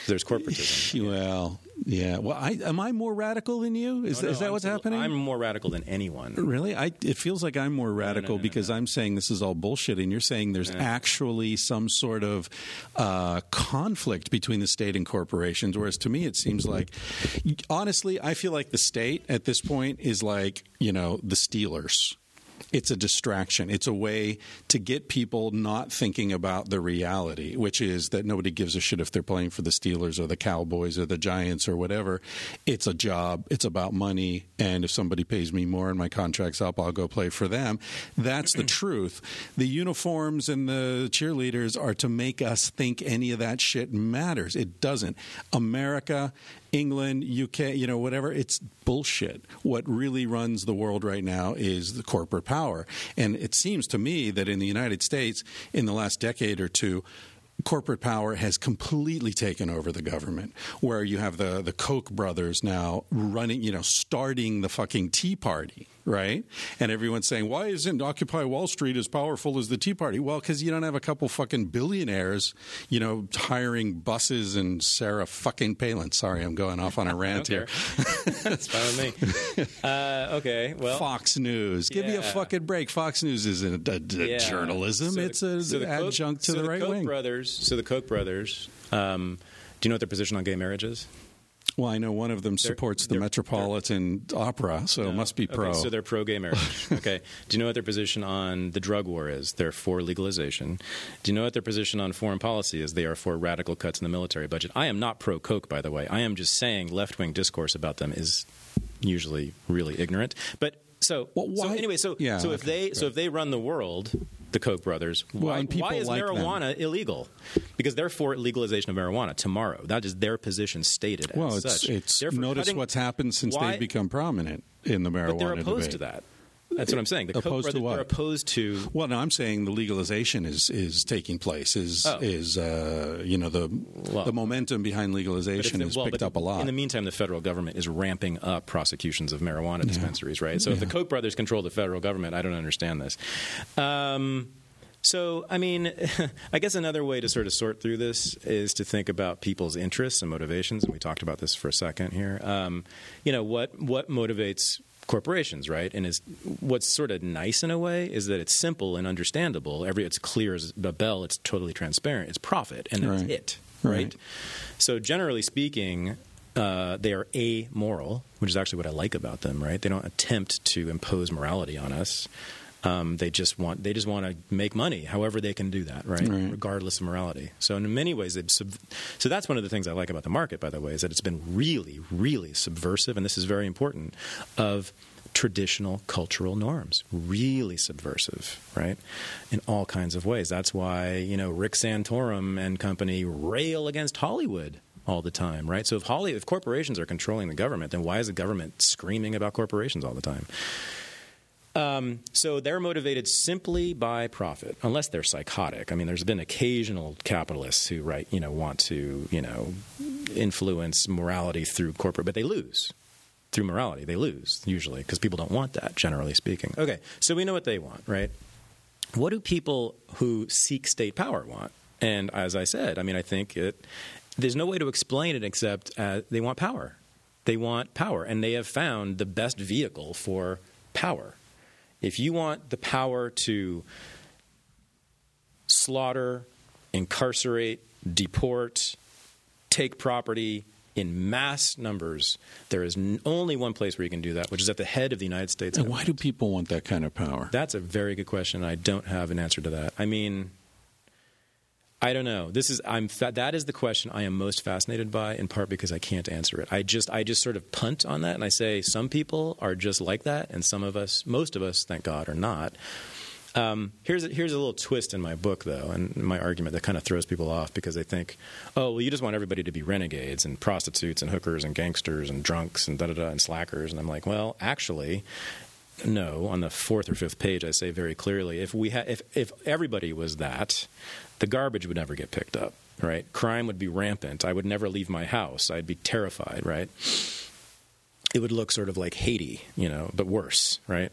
There's corporatism. Well, yeah. Well, I, am I more radical than you? Is, that, no, is that I'm what's still- happening? I'm more radical than anyone. Really, I it feels like I'm more radical no, because I'm saying this is all bullshit, and you're saying there's actually some sort of uh, conflict between the state and corporations. Whereas to me, it seems like, honestly, I feel like the state at this point is like you know the Steelers. It's a distraction. It's a way to get people not thinking about the reality, which is that nobody gives a shit if they're playing for the Steelers or the Cowboys or the Giants or whatever. It's a job. It's about money. And if somebody pays me more and my contract's up, I'll go play for them. That's the truth. The uniforms and the cheerleaders are to make us think any of that shit matters. It doesn't. America, England, UK, you know, whatever, it's bullshit. What really runs the world right now is the corporate power. And it seems to me that in the United States, in the last decade or two, corporate power has completely taken over the government where you have the the Koch brothers now running you know starting the fucking tea party right and everyone's saying why isn't occupy wall street as powerful as the tea party well cuz you don't have a couple fucking billionaires you know hiring buses and Sarah fucking Palin sorry I'm going off on a rant here. That's fine with me. Uh, okay, well, Fox News give me a fucking break Fox News isn't a, a yeah. journalism So it's an so the Koch- adjunct to so the right Koch wing brothers. So the Koch brothers. Um, do you know what their position on gay marriage is? Well I know one of them supports the they're- Metropolitan Opera so it must be pro Okay, so they're pro gay marriage. okay. Do you know what their position on the drug war is? They're for legalization. Do you know what their position on foreign policy is? They are for radical cuts in the military budget. I am not pro Koch, by the way. I am just saying left wing discourse about them is usually really ignorant. But so, Well, so why- anyway, so Yeah, so if okay, they so if they run the world, the Koch brothers, Well, why, people why is like them. marijuana illegal? Because they're for legalization of marijuana tomorrow. That is their position stated. Well, as it's such. it's notice cutting- what's happened since Why- they've become prominent in the marijuana but they're opposed debate. to that. That's what I'm saying. The Koch Opposed to brothers, what? They're opposed to. Well, no, I'm saying the legalization is is taking place. Is Oh. is uh, you know the Well- the momentum behind legalization has well, picked up a lot. In the meantime, the federal government is ramping up prosecutions of marijuana dispensaries, right? So if the Koch brothers control the federal government, I don't understand this. Um, so, I mean, I guess another way to sort of sort through this is to think about people's interests and motivations, and we talked about this for a second here. Um, you know, what what motivates corporations, right? And is what's sort of nice in a way is that it's simple and understandable. Every it's clear as a bell. It's totally transparent. It's profit, and that's Right. it, Right. right? So, generally speaking, uh, they are amoral, which is actually what I like about them. Right? They don't attempt to impose morality on us. Um, they just want they just want to make money, however they can do that, right? Right. Regardless of morality. So in many ways, sub- so that's one of the things I like about the market. By the way, is that it's been really, really subversive, and this is very important of traditional cultural norms. Really subversive, right? In all kinds of ways. That's why you know Rick Santorum and company rail against Hollywood all the time, right? So if Holly, if corporations are controlling the government, then why is the government screaming about corporations all the time? Um, so they're motivated simply by profit, unless they're psychotic. I mean, there's been occasional capitalists who, right, you know, want to, you know, influence morality through corporate, but they lose through morality. They lose usually because people don't want that, generally speaking. Okay, so we know what they want, right? What do people who seek state power want? And as I said, I mean, I think it. There's no way to explain it except uh, they want power. They want power, and they have found the best vehicle for power. If you want the power to slaughter, incarcerate, deport, take property in mass numbers, there is n- only one place where you can do that, which is at the head of the United States. and why do people want that kind of power? That's a very good question. I don't have an answer to that. I mean, I don't know. This is I'm fa- that is the question I am most fascinated by in part because I can't answer it. I just I just sort of punt on that and I say some people are just like that and some of us most of us thank God are not. Um, here's a, here's a little twist in my book though and my argument that kind of throws people off because they think oh well you just want everybody to be renegades and prostitutes and hookers and gangsters and drunks and da da da and slackers and I'm like well actually no on the fourth or fifth page i say very clearly if we ha- if if everybody was that the garbage would never get picked up right? Crime would be rampant. I would never leave my house. I'd be terrified right? It would look sort of like haiti you know but worse right?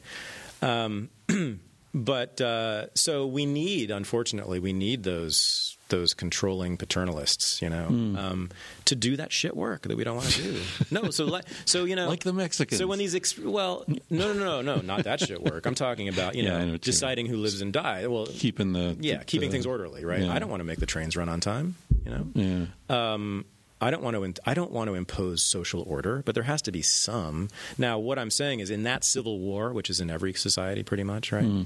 Um, but uh, so we need, unfortunately, we need those those controlling paternalists, you know, Hmm. um, to do that shit work that we don't want to do. no, so like, so you know, Like the Mexicans. So when these, ex- well, no, no, no, no, not that shit work. I'm talking about you Yeah, know, know deciding who lives and dies. Well, keeping the yeah, keeping the- things orderly, right? yeah. I don't want to make the trains run on time, you know. Yeah. Um, I don't want to. I don't want to impose social order, but there has to be some. Now, what I'm saying is, in that civil war, which is in every society, pretty much, right? Hmm.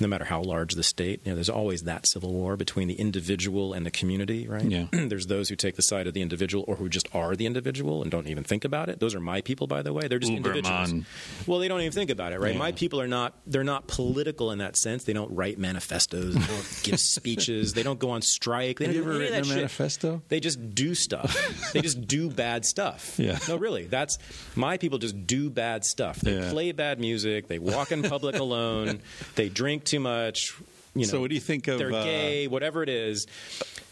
No matter how large the state, you know, there's always that civil war between the individual and the community, right? Yeah. there's those who take the side of the individual, or who just are the individual and don't even think about it. Those are my people, by the way. They're just individuals. Uberman. Well, they don't even think about it, right? Yeah. My people are not. They're not political in that sense. They don't write manifestos. They don't give speeches. They don't go on strike. They Have don't you do ever written a shit. manifesto? They just do stuff. they just do bad stuff. Yeah. No, really. That's my people just do bad stuff. They Yeah. play bad music. They walk in public alone. They drink too much. You know, So what do you think of, They're uh, gay, whatever it is.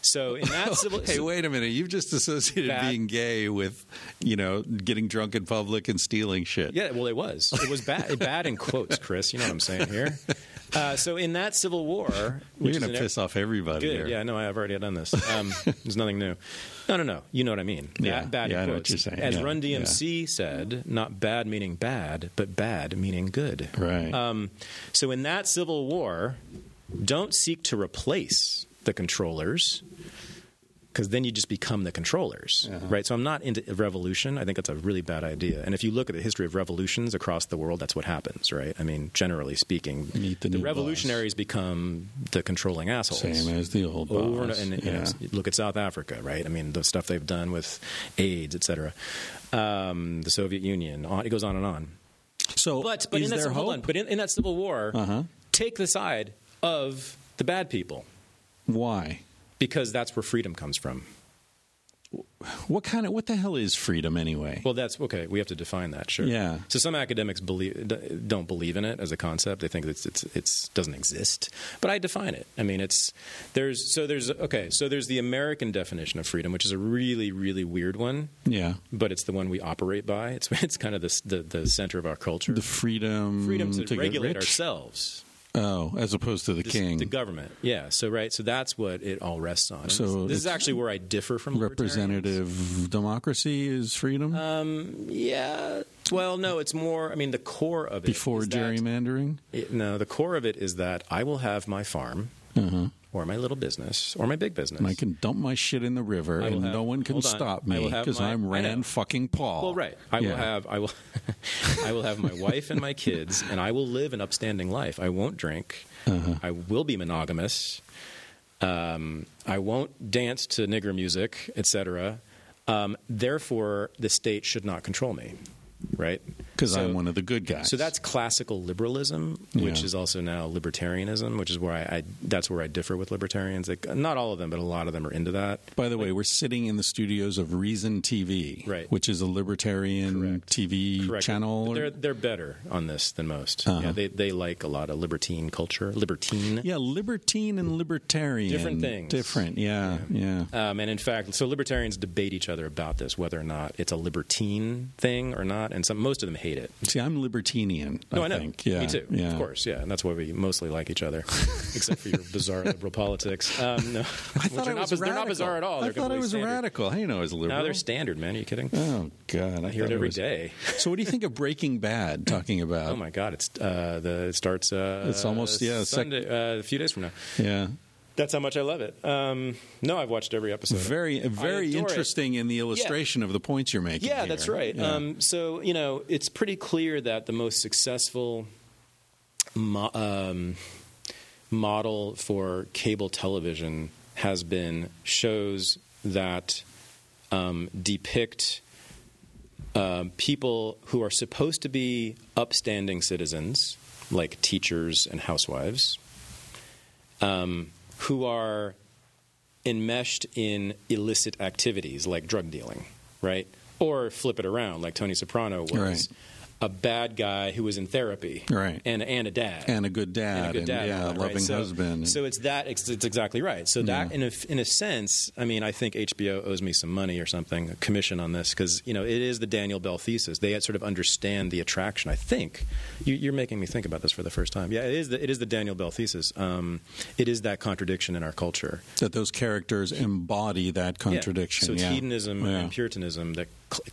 So in that civil, Hey, wait a minute! You've just associated Bad- being gay with, you know, getting drunk in public and stealing shit. Yeah, well, it was. It was bad. bad in quotes, Chris. You know what I'm saying here. Uh, so in that civil war, You're going to piss off everybody Good. here. Yeah, no, I've already done this. Um, there's nothing new. No, no, no. You know what I mean. Yeah. Bad, bad Yeah, I know what you're saying. As Yeah. Run DMC said, not bad meaning bad, but bad meaning good. Right. Um, so in that civil war, don't seek to replace the controllers because then you just become the controllers, Uh-huh. right? So I'm not into revolution. I think that's a really bad idea. And if you look at the history of revolutions across the world, that's what happens, right? I mean, generally speaking, the new revolutionaries become the controlling assholes. Same as the old Over boss. and, and you know, look at South Africa, right? I mean, the stuff they've done with AIDS, et cetera. Um, the Soviet Union. It goes on and on. So, But but is in that there hope? on, but in, in that civil war, Uh-huh. take the side of the bad people Why? Because that's where freedom comes from. What kind of what the hell is freedom anyway? Well, that's okay. We have to define that, sure. Yeah. So some academics believe don't believe in it as a concept. They think it's it's it's doesn't exist. But I define it. I mean, it's there's so there's okay. So there's the American definition of freedom, which is a really really weird one, yeah, but it's the one we operate by. It's it's kind of the the, the center of our culture. the freedom freedom to, get regulate ourselves. Oh, as opposed to the This- king, the government. Yeah. So right. So that's what it all rests on. So this, this is actually where I differ from representative democracy is freedom Um, yeah. Well, no, it's more. I mean, the core of it before is that- gerrymandering. it- no, the core of it is that I will have my farm Uh-huh. Or my little business or my big business. And I can dump my shit in the river, and have- no one can on. stop me because I'm Rand fucking Paul. Well, right. I Yeah. will have. I will. I will have my wife and my kids, and I will live an upstanding life. I won't drink. Uh-huh. I will be monogamous. Um, I won't dance to nigger music, etc. Um, therefore, the state should not control me. Right? because So- I'm one of the good guys. So that's classical liberalism, which Yeah. is also now libertarianism, which is where I, I that's where I differ with libertarians. Like, not all of them, but a lot of them are into that. By the way, we're sitting in the studios of Reason TV, Right. which is a libertarian Correct. TV Correct. channel. They're they're better on this than most. Uh-huh. Yeah, they they like a lot of libertine culture, libertine. yeah, libertine and libertarian, Different things. Different, yeah, yeah. Um, and in fact, so libertarians debate each other about this, whether or not it's a libertine thing or not, and some most of them hate it. See, I'm libertinian. No, I, I, know. think. Yeah, Me too. Yeah. Of course, yeah, and that's why we mostly like each other, except for your bizarre liberal politics. Um, no, I thought I was biz-. They're not bizarre at all. I They're thought I was standard. radical. I know I was liberal. No, they're standard, man. Are you kidding? Oh God, I, I hear it every was- day. So, what do you think of Breaking Bad? Talking about, Oh my God! It's uh, the it starts. Uh, It's almost- yeah, sec- Sunday, uh, a few days from now. yeah, That's how much I love it. Um, no, I've watched every episode. very, very adore it. interesting in the illustration of the points you're making. Yeah, here. that's right. Yeah. Um, so you know, it's pretty clear that the most successful mo- um, model for cable television has been shows that um, depict um, people who are supposed to be upstanding citizens, like teachers and housewives, um, who are enmeshed in illicit activities like drug dealing, right? Or flip it around, like Tony Soprano was. Right. A bad guy who was in therapy, Right. and and a dad, and a good dad, and a good dad, yeah, and that, loving so, husband. So it's that. It's, it's exactly right. So that, Yeah. in a in a sense, I mean, I think HBO owes me some money or something, a commission on this, because you know it is the Daniel Bell thesis. They sort of understand the attraction. I think you, you're making me think about this for the first time. Yeah, it is the it is the Daniel Bell thesis. Um, it is that contradiction in our culture. that those characters embody that Yeah. contradiction. So it's yeah. hedonism Yeah. and Puritanism, cl-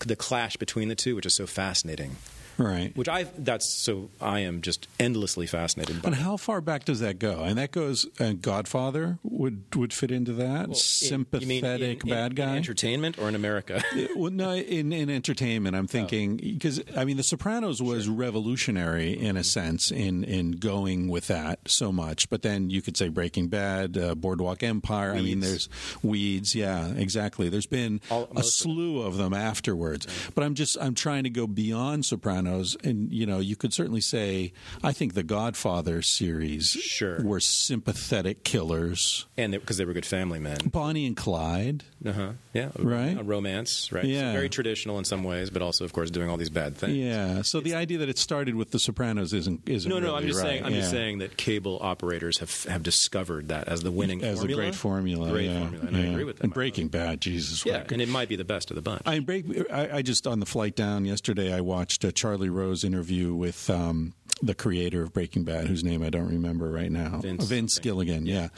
the clash between the two, which is so fascinating. Right. Which I that's so I am just endlessly fascinated by. And how far back does that go? And that goes. Uh, Godfather would would fit into that. Well, in- Sympathetic in- in- bad guy. in entertainment or in America? well, no, in, in entertainment, I'm Oh. thinking because I mean, The Sopranos was revolutionary in Mm-hmm. a sense in in going with that so much. But then you could say Breaking Bad, uh, Boardwalk Empire. I mean, there's Weeds. Yeah, exactly. There's been All- a slew of them afterwards. But I'm just I'm trying to go beyond Sopranos, and you know, you could certainly say I think the Godfather series Sure. were sympathetic killers. and because they, were good family men. Bonnie and Clyde. Uh huh. Yeah. Right. A romance. Right. So Yeah. very traditional in some ways, but also, of course, doing all these bad things. Yeah. So the idea that it started with The Sopranos isn't isn't No, no. I'm really just right. saying. I'm just saying that cable operators have have discovered that as the winning as formula. a great formula. Great yeah, formula, and I agree with that. And Breaking Bad, Jesus. Yeah, and it might be the best of the bunch. I break. I, I just on the flight down yesterday. I watched a Charlie Rose interview with um, the creator of Breaking Bad, whose name I don't remember right now. Vince. Gilligan. Yeah,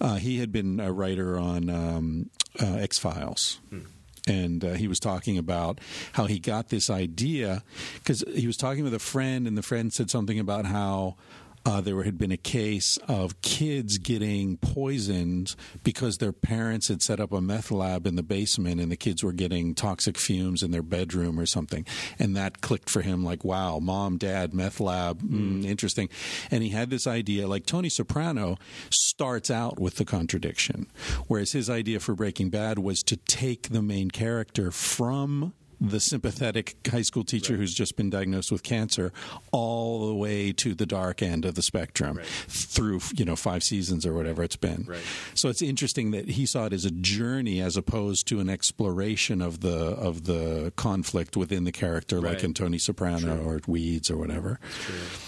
Uh, he had been a writer on um, uh, X Files. And uh, he was talking about how he got this idea because he was talking with a friend, and the friend said something about how uh, there had been a case of kids getting poisoned because their parents had set up a meth lab in the basement and the kids were getting toxic fumes in their bedroom or something. And that clicked for him like, wow, mom, dad, meth lab, mm, interesting. And he had this idea like Tony Soprano starts out with the contradiction, whereas his idea for Breaking Bad was to take the main character from the sympathetic high school teacher who's just been diagnosed with cancer all the way to the dark end of the spectrum Right. through you know five seasons or whatever it's been Right. so it's interesting that he saw it as a journey as opposed to an exploration of the of the conflict within the character like in Tony Soprano or Weeds or whatever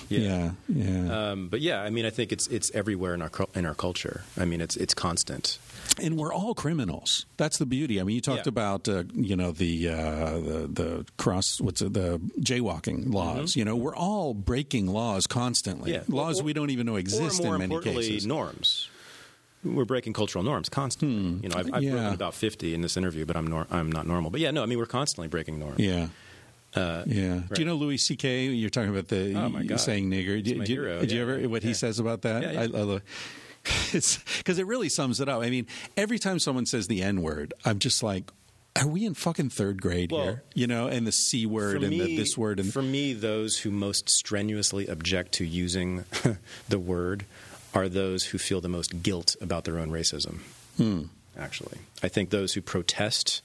yeah yeah, Um, but yeah, I mean, I think it's it's everywhere in our in our culture. I mean, it's it's constant. and we're all criminals. That's the beauty. I mean, you talked Yeah. about uh, you know the, uh, the the cross what's it, the jaywalking laws. You know, we're all breaking laws constantly. Mm-hmm. Yeah. laws Or- we don't even know exist or more in many importantly, cases. norms. We're breaking cultural norms constantly. You know, I've, I've Yeah. broken about fifty in this interview, but I'm nor- I'm not normal. But yeah, no, I mean, we're constantly breaking norms. Yeah. Uh, Yeah. Right. Do you know Louis C.K.? You're talking about the Oh, my God. saying nigger. He's Do, my do you- hero. did you Yeah. ever what he says about that? Yeah, yeah. I, I love because it really sums it up. I mean, every time someone says the N word, I'm just like, are we in fucking third grade Well, here? You know, and the C word and me, the this word and for me, those who most strenuously object to using the word are those who feel the most guilt about their own racism. Hmm. Actually, I think those who protest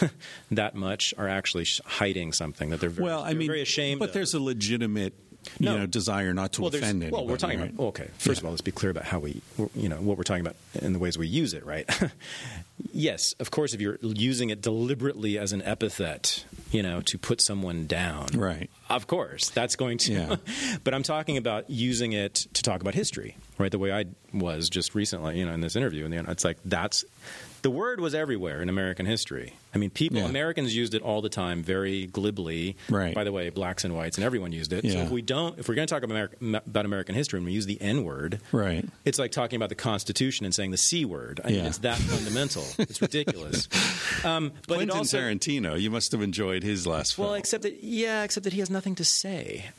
that much are actually hiding something that they're very, well, I mean, very ashamed. But of. there's a legitimate, you No. know, desire not to well, offend anybody. well, we're talking right? about okay. First Yeah. of all, let's be clear about how we, you know, what we're talking about and the ways we use it, right? yes, of course, if you're using it deliberately as an epithet, you know, to put someone down, Right. Of course, that's going to. Yeah. but I'm talking about using it to talk about history, right? The way I was just recently, you know, in this interview, and it's like that's the word was everywhere in American history. I mean, people, Yeah. Americans used it all the time, very glibly. Right. By the way, blacks and whites, and everyone used it. Yeah. So if we don't, if we're going to talk about, America, about American history and we use the N word, Right. it's like talking about the Constitution and saying the C word. I mean, Yeah. it's that fundamental. It's ridiculous. Um, but Quentin also, Tarantino, you must have enjoyed his last film. well, except that yeah, except that he has nothing to say.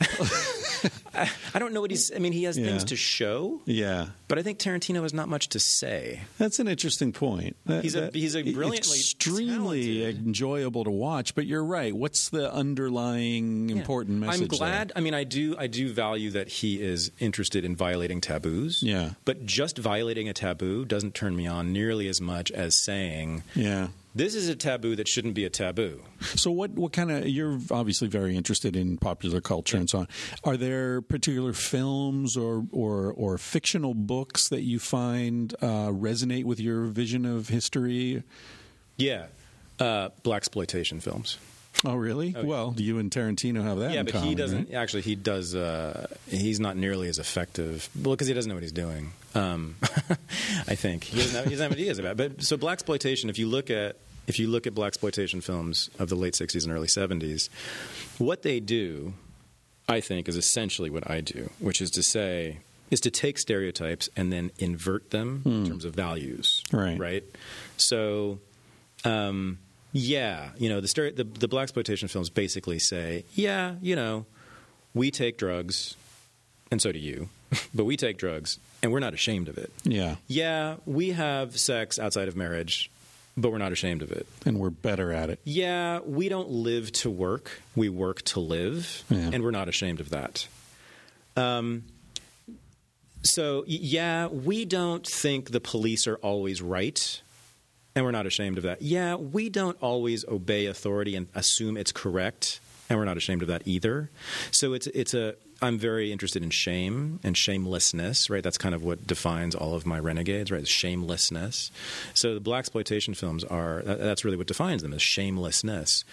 I, I don't know what he's. I mean, he has things to show, yeah, but I think Tarantino has not much to say. that's an interesting point. That- He's a- that- he's a brilliantly extremely enjoyable to watch. But you're right. What's the underlying Yeah. important message? I'm glad. I mean, I do. I do value that he is interested in violating taboos. Yeah. But just violating a taboo doesn't turn me on nearly as much as saying? Yeah. this is a taboo that shouldn't be a taboo. So what what kind of you're obviously very interested in popular culture and so on. Are there particular films or or, or fictional books that you find uh, resonate with your vision of history? Yeah. Uh, blaxploitation films. Oh, really? well, do you and Tarantino have that. yeah, but common, he doesn't. right? Actually, he does. Uh, he's not nearly as effective. Well, because he doesn't know what he's doing. Um, I think he doesn't, have, he doesn't have ideas about. It. But so blaxploitation. If you look at if you look at blaxploitation films of the late '60s and early '70s, what they do, I think, is essentially what I do, which is to say, is to take stereotypes and then invert them in terms of values. Right. Right. So. Um, yeah, you know the, the the blaxploitation films basically say, yeah, you know, we take drugs, and so do you, but we take drugs, and we're not ashamed of it. Yeah, Yeah, we have sex outside of marriage, but we're not ashamed of it. and we're better at it. Yeah, we don't live to work; we work to live, Yeah. and we're not ashamed of that. Um, so yeah, we don't think the police are always right, and we're not ashamed of that. Yeah, we don't always obey authority and assume it's correct, and we're not ashamed of that either. So it's it's a I'm very interested in shame and shamelessness, right? That's kind of what defines all of my renegades, right? Shamelessness. So the blaxploitation films are that's really what defines them is shamelessness.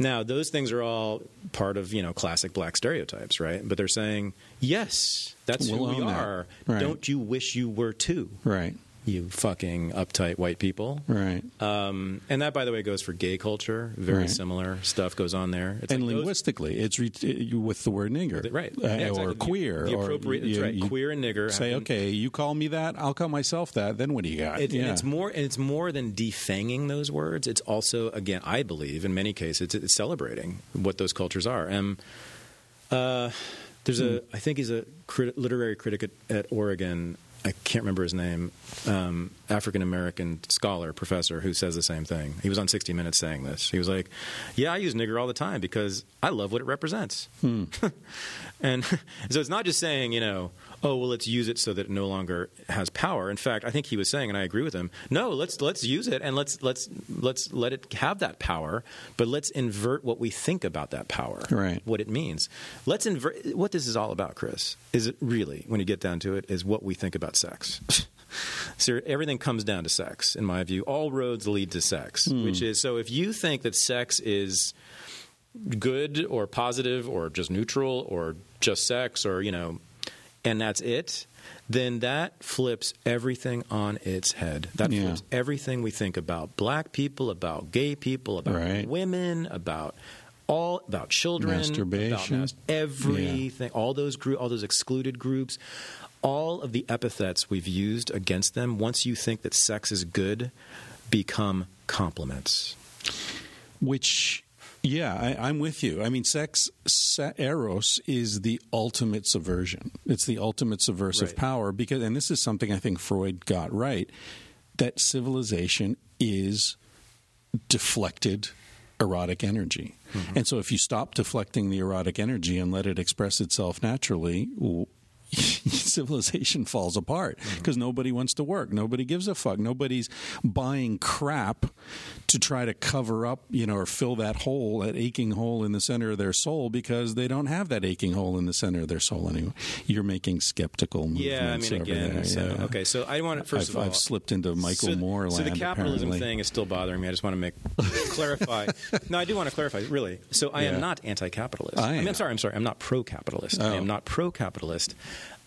Now those things are all part of you know classic black stereotypes, right? But they're saying yes, that's We'll who we that. are. Right. Don't you wish you were too? Right, You fucking uptight white people. right. Um, and that, by the way, goes for gay culture. Very Right. similar stuff goes on there. It's and like those- linguistically, it's re- with the word nigger, right? Uh, Yeah, exactly. or queer, The or appropriate. that's you- right. you queer and nigger. Say, have been- okay, you call me that, I'll call myself that. Then what do you got? It, yeah. and it's more, and it's more than defanging those words. It's also, again, I believe, in many cases, it's, it's celebrating what those cultures are. Um, uh, there's a, I think he's a crit- literary critic at, at Oregon. I can't remember his name. Um, African American scholar, professor, who says the same thing. He was on 60 Minutes saying this. He was like, "Yeah, I use nigger all the time because I love what it represents." And so it's not just saying, you know, oh well, let's use it so that it no longer has power. In fact, I think he was saying, and I agree with him. No, let's let's use it and let's let's let's let it have that power, but let's invert what we think about that power, Right. What it means. Let's invert what this is all about, Chris. Is it really, when you get down to it, is what we think about sex. So everything comes down to sex, in my view. All roads lead to sex, hmm. which is so. If you think that sex is good or positive or just neutral or just sex or you know and that's it then that flips everything on its head that Yeah. flips everything we think about black people about gay people about Right. women about all about children Masturbation. about mas- everything all those group all those excluded groups all of the epithets we've used against them once you think that sex is good become compliments Which, yeah, I, I'm with you. I mean, sex, se- eros, is the ultimate subversion. It's the ultimate subversive Right. power because, and this is something I think Freud got right, that civilization is deflected erotic energy. Mm-hmm. And so if you stop deflecting the erotic energy and let it express itself naturally, civilization falls apart Mm-hmm. because nobody wants to work. Nobody gives a fuck. Nobody's buying crap to try to cover up, you know, or fill that hole, that aching hole in the center of their soul because they don't have that aching hole in the center of their soul anyway. You're making skeptical movements Yeah, I mean, again, so yeah. okay, so I want to first I've, of all, I've slipped into Michael so, Moore So the capitalism apparently. thing is still bothering me. I just want to make clarify. No, I do want to clarify. Really, so I Yeah. am not anti-capitalist. I am. I'm sorry. I'm sorry. I'm not pro-capitalist. I Oh. am not pro-capitalist.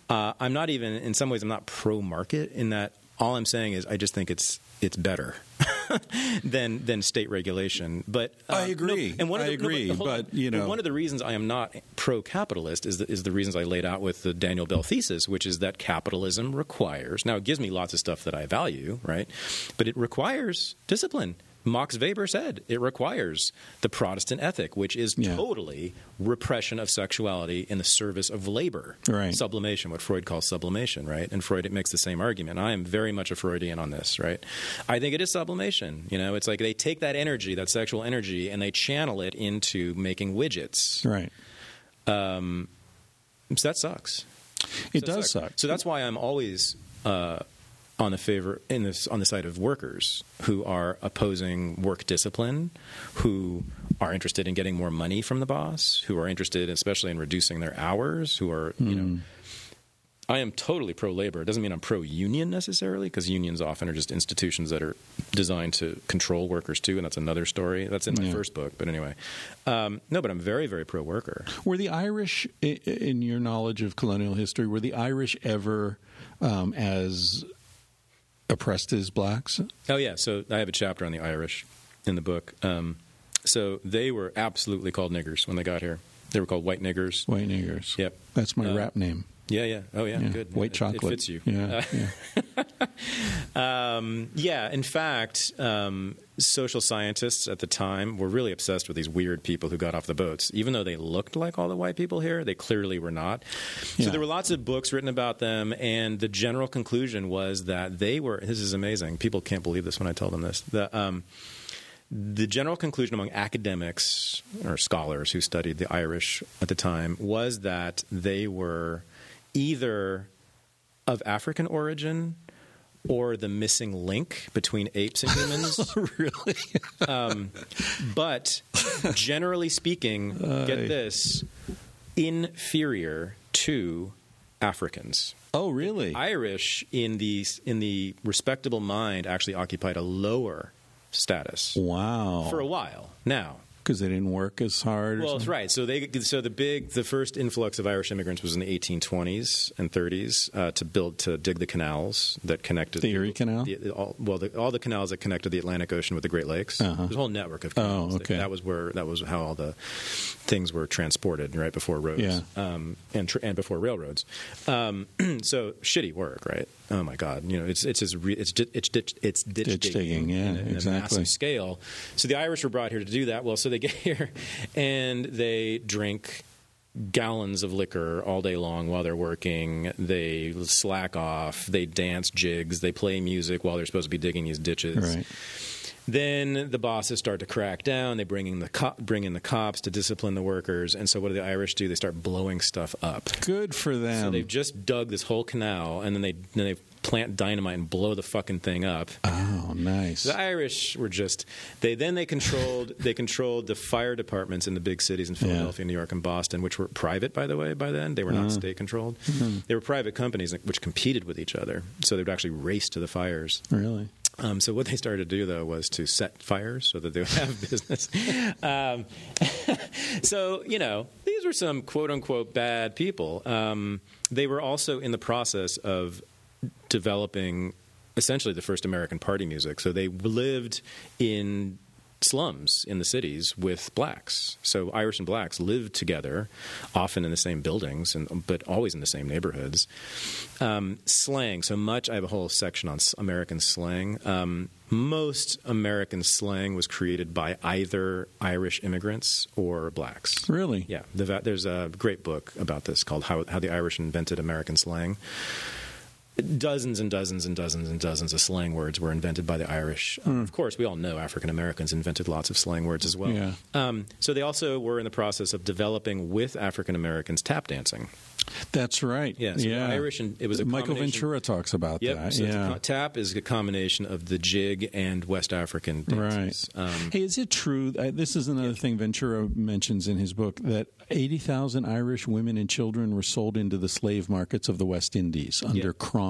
Uh, I'm not even. In some ways, I'm not pro-market. In that, all I'm saying is, I just think it's it's better than than state regulation. But uh, I agree. no, and one of I the, no, agree, hold on. but, you know- one of the reasons I am not pro-capitalist is the, is the reasons I laid out with the Daniel Bell thesis, which is that capitalism requires. Now, it gives me lots of stuff that I value, right? But it requires discipline. Max Weber said it requires the Protestant ethic, which is Yeah. totally repression of sexuality in the service of labor, Right. sublimation, what Freud calls sublimation, right? And Freud it makes the same argument. I am very much a Freudian on this, right? I think it is sublimation. You know, it's like they take that energy, that sexual energy, and they channel it into making widgets. Right. Um, so that sucks. It So does suck. So that's why I'm always uh, on the favor in this on the side of workers who are opposing work discipline, who are interested in getting more money from the boss, who are interested, especially in reducing their hours, who are you know. I am totally pro labor. It doesn't mean I'm pro union necessarily, because unions often are just institutions that are designed to control workers too, and that's another story. That's in my Yeah. first book. But anyway, um, no, but I'm very, very pro worker. Were the Irish, in your knowledge of colonial history, were the Irish ever um, as oppressed as blacks? Oh yeah, so I have a chapter on the Irish in the book. Um, so they were absolutely called niggers when they got here. They were called white niggers. White niggers. Yep. That's my Uh, rap name. Yeah, yeah. Oh yeah, Yeah. good. White It- chocolate. It fits you. Yeah. Uh, yeah. Um, yeah, in fact, um, social scientists at the time were really obsessed with these weird people who got off the boats. Even though they looked like all the white people here, they clearly were not. Yeah. So there were lots of books written about them, and the general conclusion was that they were. This is amazing. People can't believe this when I tell them this. The, um, the general conclusion among academics or scholars who studied the Irish at the time was that they were either of African origin or the missing link between apes and humans. Oh, really? Um, but generally speaking, get this inferior to Africans. Oh, really? Irish in the in the respectable mind actually occupied a lower status wow. for a while. Now, Because they didn't work as hard. well, that's right. So they, so the big, the first influx of Irish immigrants was in the 1820s and 30s uh, to build, to dig the canals that connected The Erie Canal? the- all, well, the, all the canals that connected the Atlantic Ocean with the Great Lakes. Uh-huh. There's a whole network of canals. Oh, okay. That was where that was how all the things were transported right before roads Yeah. um, and tr- and before railroads. Um, so shitty work, right? Oh my God! You know, it's it's it's di- it's ditch it's ditch, Ditch digging, yeah, in in a massive scale. So the Irish were brought here to do that. Well, so they get here and they drink gallons of liquor all day long while they're working. They slack off. They dance jigs. They play music while they're supposed to be digging these ditches. Right. Then the bosses start to crack down. They bring in the co- bring in the cops to discipline the workers. And so what do the Irish do? They start blowing stuff up. Good for them. So they've just dug this whole canal, and then they then they plant dynamite and blow the fucking thing up. oh, nice. The Irish were just they then they controlled they controlled the fire departments in the big cities in Philadelphia, New York, and Boston, which were private by the way by then. They were not uh-huh. state controlled. Mm-hmm. They were private companies which competed with each other. So they would actually race to the fires. really? Um, so what they started to do though was to set fires so that they would have business. Um, so you know these were some quote unquote bad people. Um, they were also in the process of developing essentially the first American party music. So they lived in slums in the cities with blacks. So Irish and blacks lived together, often in the same buildings, and, but always in the same neighborhoods. Um, slang. So much. I have a whole section on American slang. Um, most American slang was created by either Irish immigrants or blacks. Really? Yeah, the, there's a great book about this called "How, How the Irish Invented American Slang." Dozens and dozens and dozens and dozens of slang words were invented by the Irish. Hmm. Of course, we all know African Americans invented lots of slang words as well. Yeah. Um, so they also were in the process of developing with African Americans tap dancing. That's right. Yeah, so yeah. Irish and it was a Michael Ventura talks about Yep. that. So yeah. tap is a combination of the jig and West African dances. Right. Um, hey, is it true? Uh, this is another thing Ventura mentions in his book that 80,000 Irish women and children were sold into the slave markets of the West Indies under Yeah. Cromwell.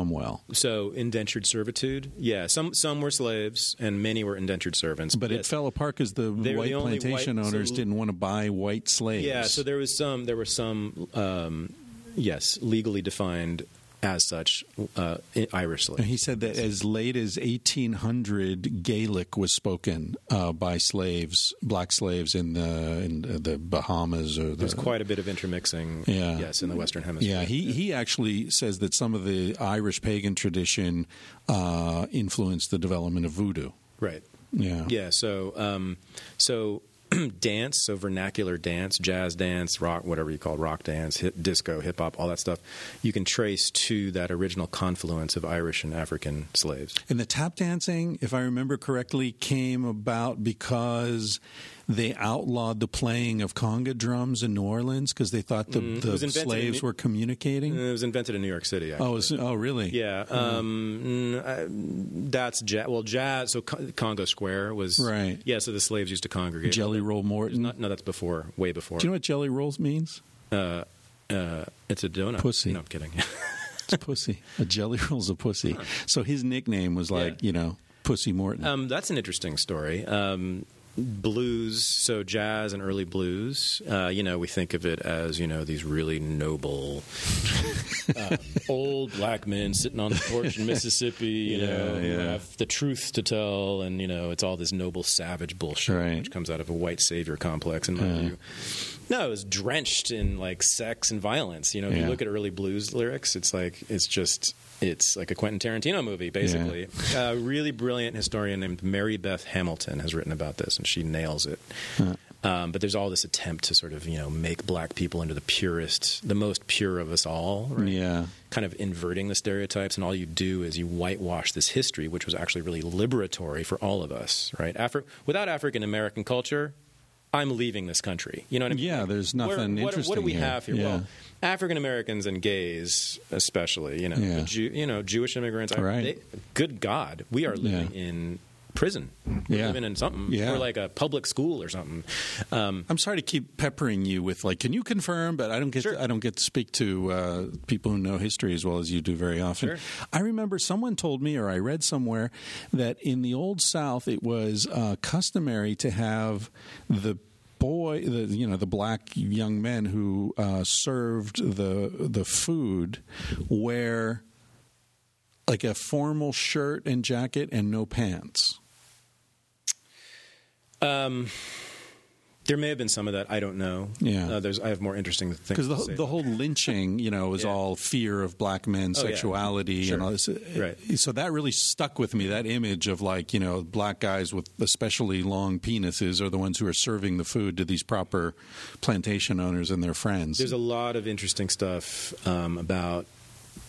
So indentured servitude. Yeah, some some were slaves and many were indentured servants. But it fell apart because the They were white the plantation white- so- owners didn't want to buy white slaves. Yeah, so there was some. There were some. Um, yes, legally defined as such uh, i- Irish slaves. And he said that as late as 1800, Gaelic was spoken uh, by slaves, black slaves in the in the Bahamas or the. There's quite a bit of intermixing. Yeah. Yes, in the Western Hemisphere. yeah, he, he actually says that some of the Irish pagan tradition uh, influenced the development of voodoo. right. Yeah. Yeah. So, um, so dance, so vernacular dance, jazz dance, rock, whatever you call rock dance, hip, disco, hip hop, all that stuff, you can trace to that original confluence of Irish and African slaves. And the tap dancing, if I remember correctly, came about because they outlawed the playing of conga drums in New Orleans because they thought the, Mm, the was slaves New- were communicating. It was invented in New York City. Actually. oh, is- oh, really? Yeah, um, mm, uh, that's jazz. Well, jazz. So Con- Congo Square was Right. Yeah, so the slaves used to congregate. Jelly Roll Morton. Not, no, that's before, way before. Do you know what jelly rolls means? uh, uh, it's a donut. Pussy. No, I'm kidding. It's pussy. A jelly roll's a pussy. So his nickname was like, Yeah. you know, Pussy Morton. Um, that's an interesting story. Um, blues, so jazz and early blues. Uh, you know, we think of it as you know these really noble um, old black men sitting on the porch in Mississippi. You Yeah, know, yeah. have the truth to tell, and you know, it's all this noble savage bullshit, Right. which comes out of a white savior complex, in my Yeah. view. No, it was drenched in like sex and violence. You know, if you look at early blues lyrics, it's like it's just it's like a Quentin Tarantino movie, basically. A really brilliant historian named Marybeth Hamilton has written about this, and she nails it. Um, but there's all this attempt to sort of you know make black people into the purest, the most pure of us all. Right? Yeah. Kind of inverting the stereotypes, and all you do is you whitewash this history, which was actually really liberatory for all of us. Right? Afri- without African American culture, I'm leaving this country. You know what I mean? Yeah, there's Where- nothing what, interesting What do we here. have here? Yeah. Well, African Americans and gays, especially, you know, Yeah. Jew, you know, Jewish immigrants. Right. they- good God, we are living Yeah. in prison. We're Yeah. living in something, Yeah. or like a public school or something. Um, I'm sorry to keep peppering you with like, can you confirm? But I don't get Sure. I don't get to speak to uh, people who know history as well as you do very often. Sure. I remember someone told me, or I read somewhere, that in the old South it was uh, customary to have the boy, the you know the black young men who uh, served the the food wear like a formal shirt and jacket and no pants. um, there may have been some of that. I don't know. Yeah. uh, there's. I have more interesting things Because the, the whole lynching, you know, was Yeah. all fear of black men's Oh, yeah. sexuality Sure. and all this. Right. So that really stuck with me. That image of like, you know, black guys with especially long penises are the ones who are serving the food to these proper plantation owners and their friends. There's a lot of interesting stuff um, about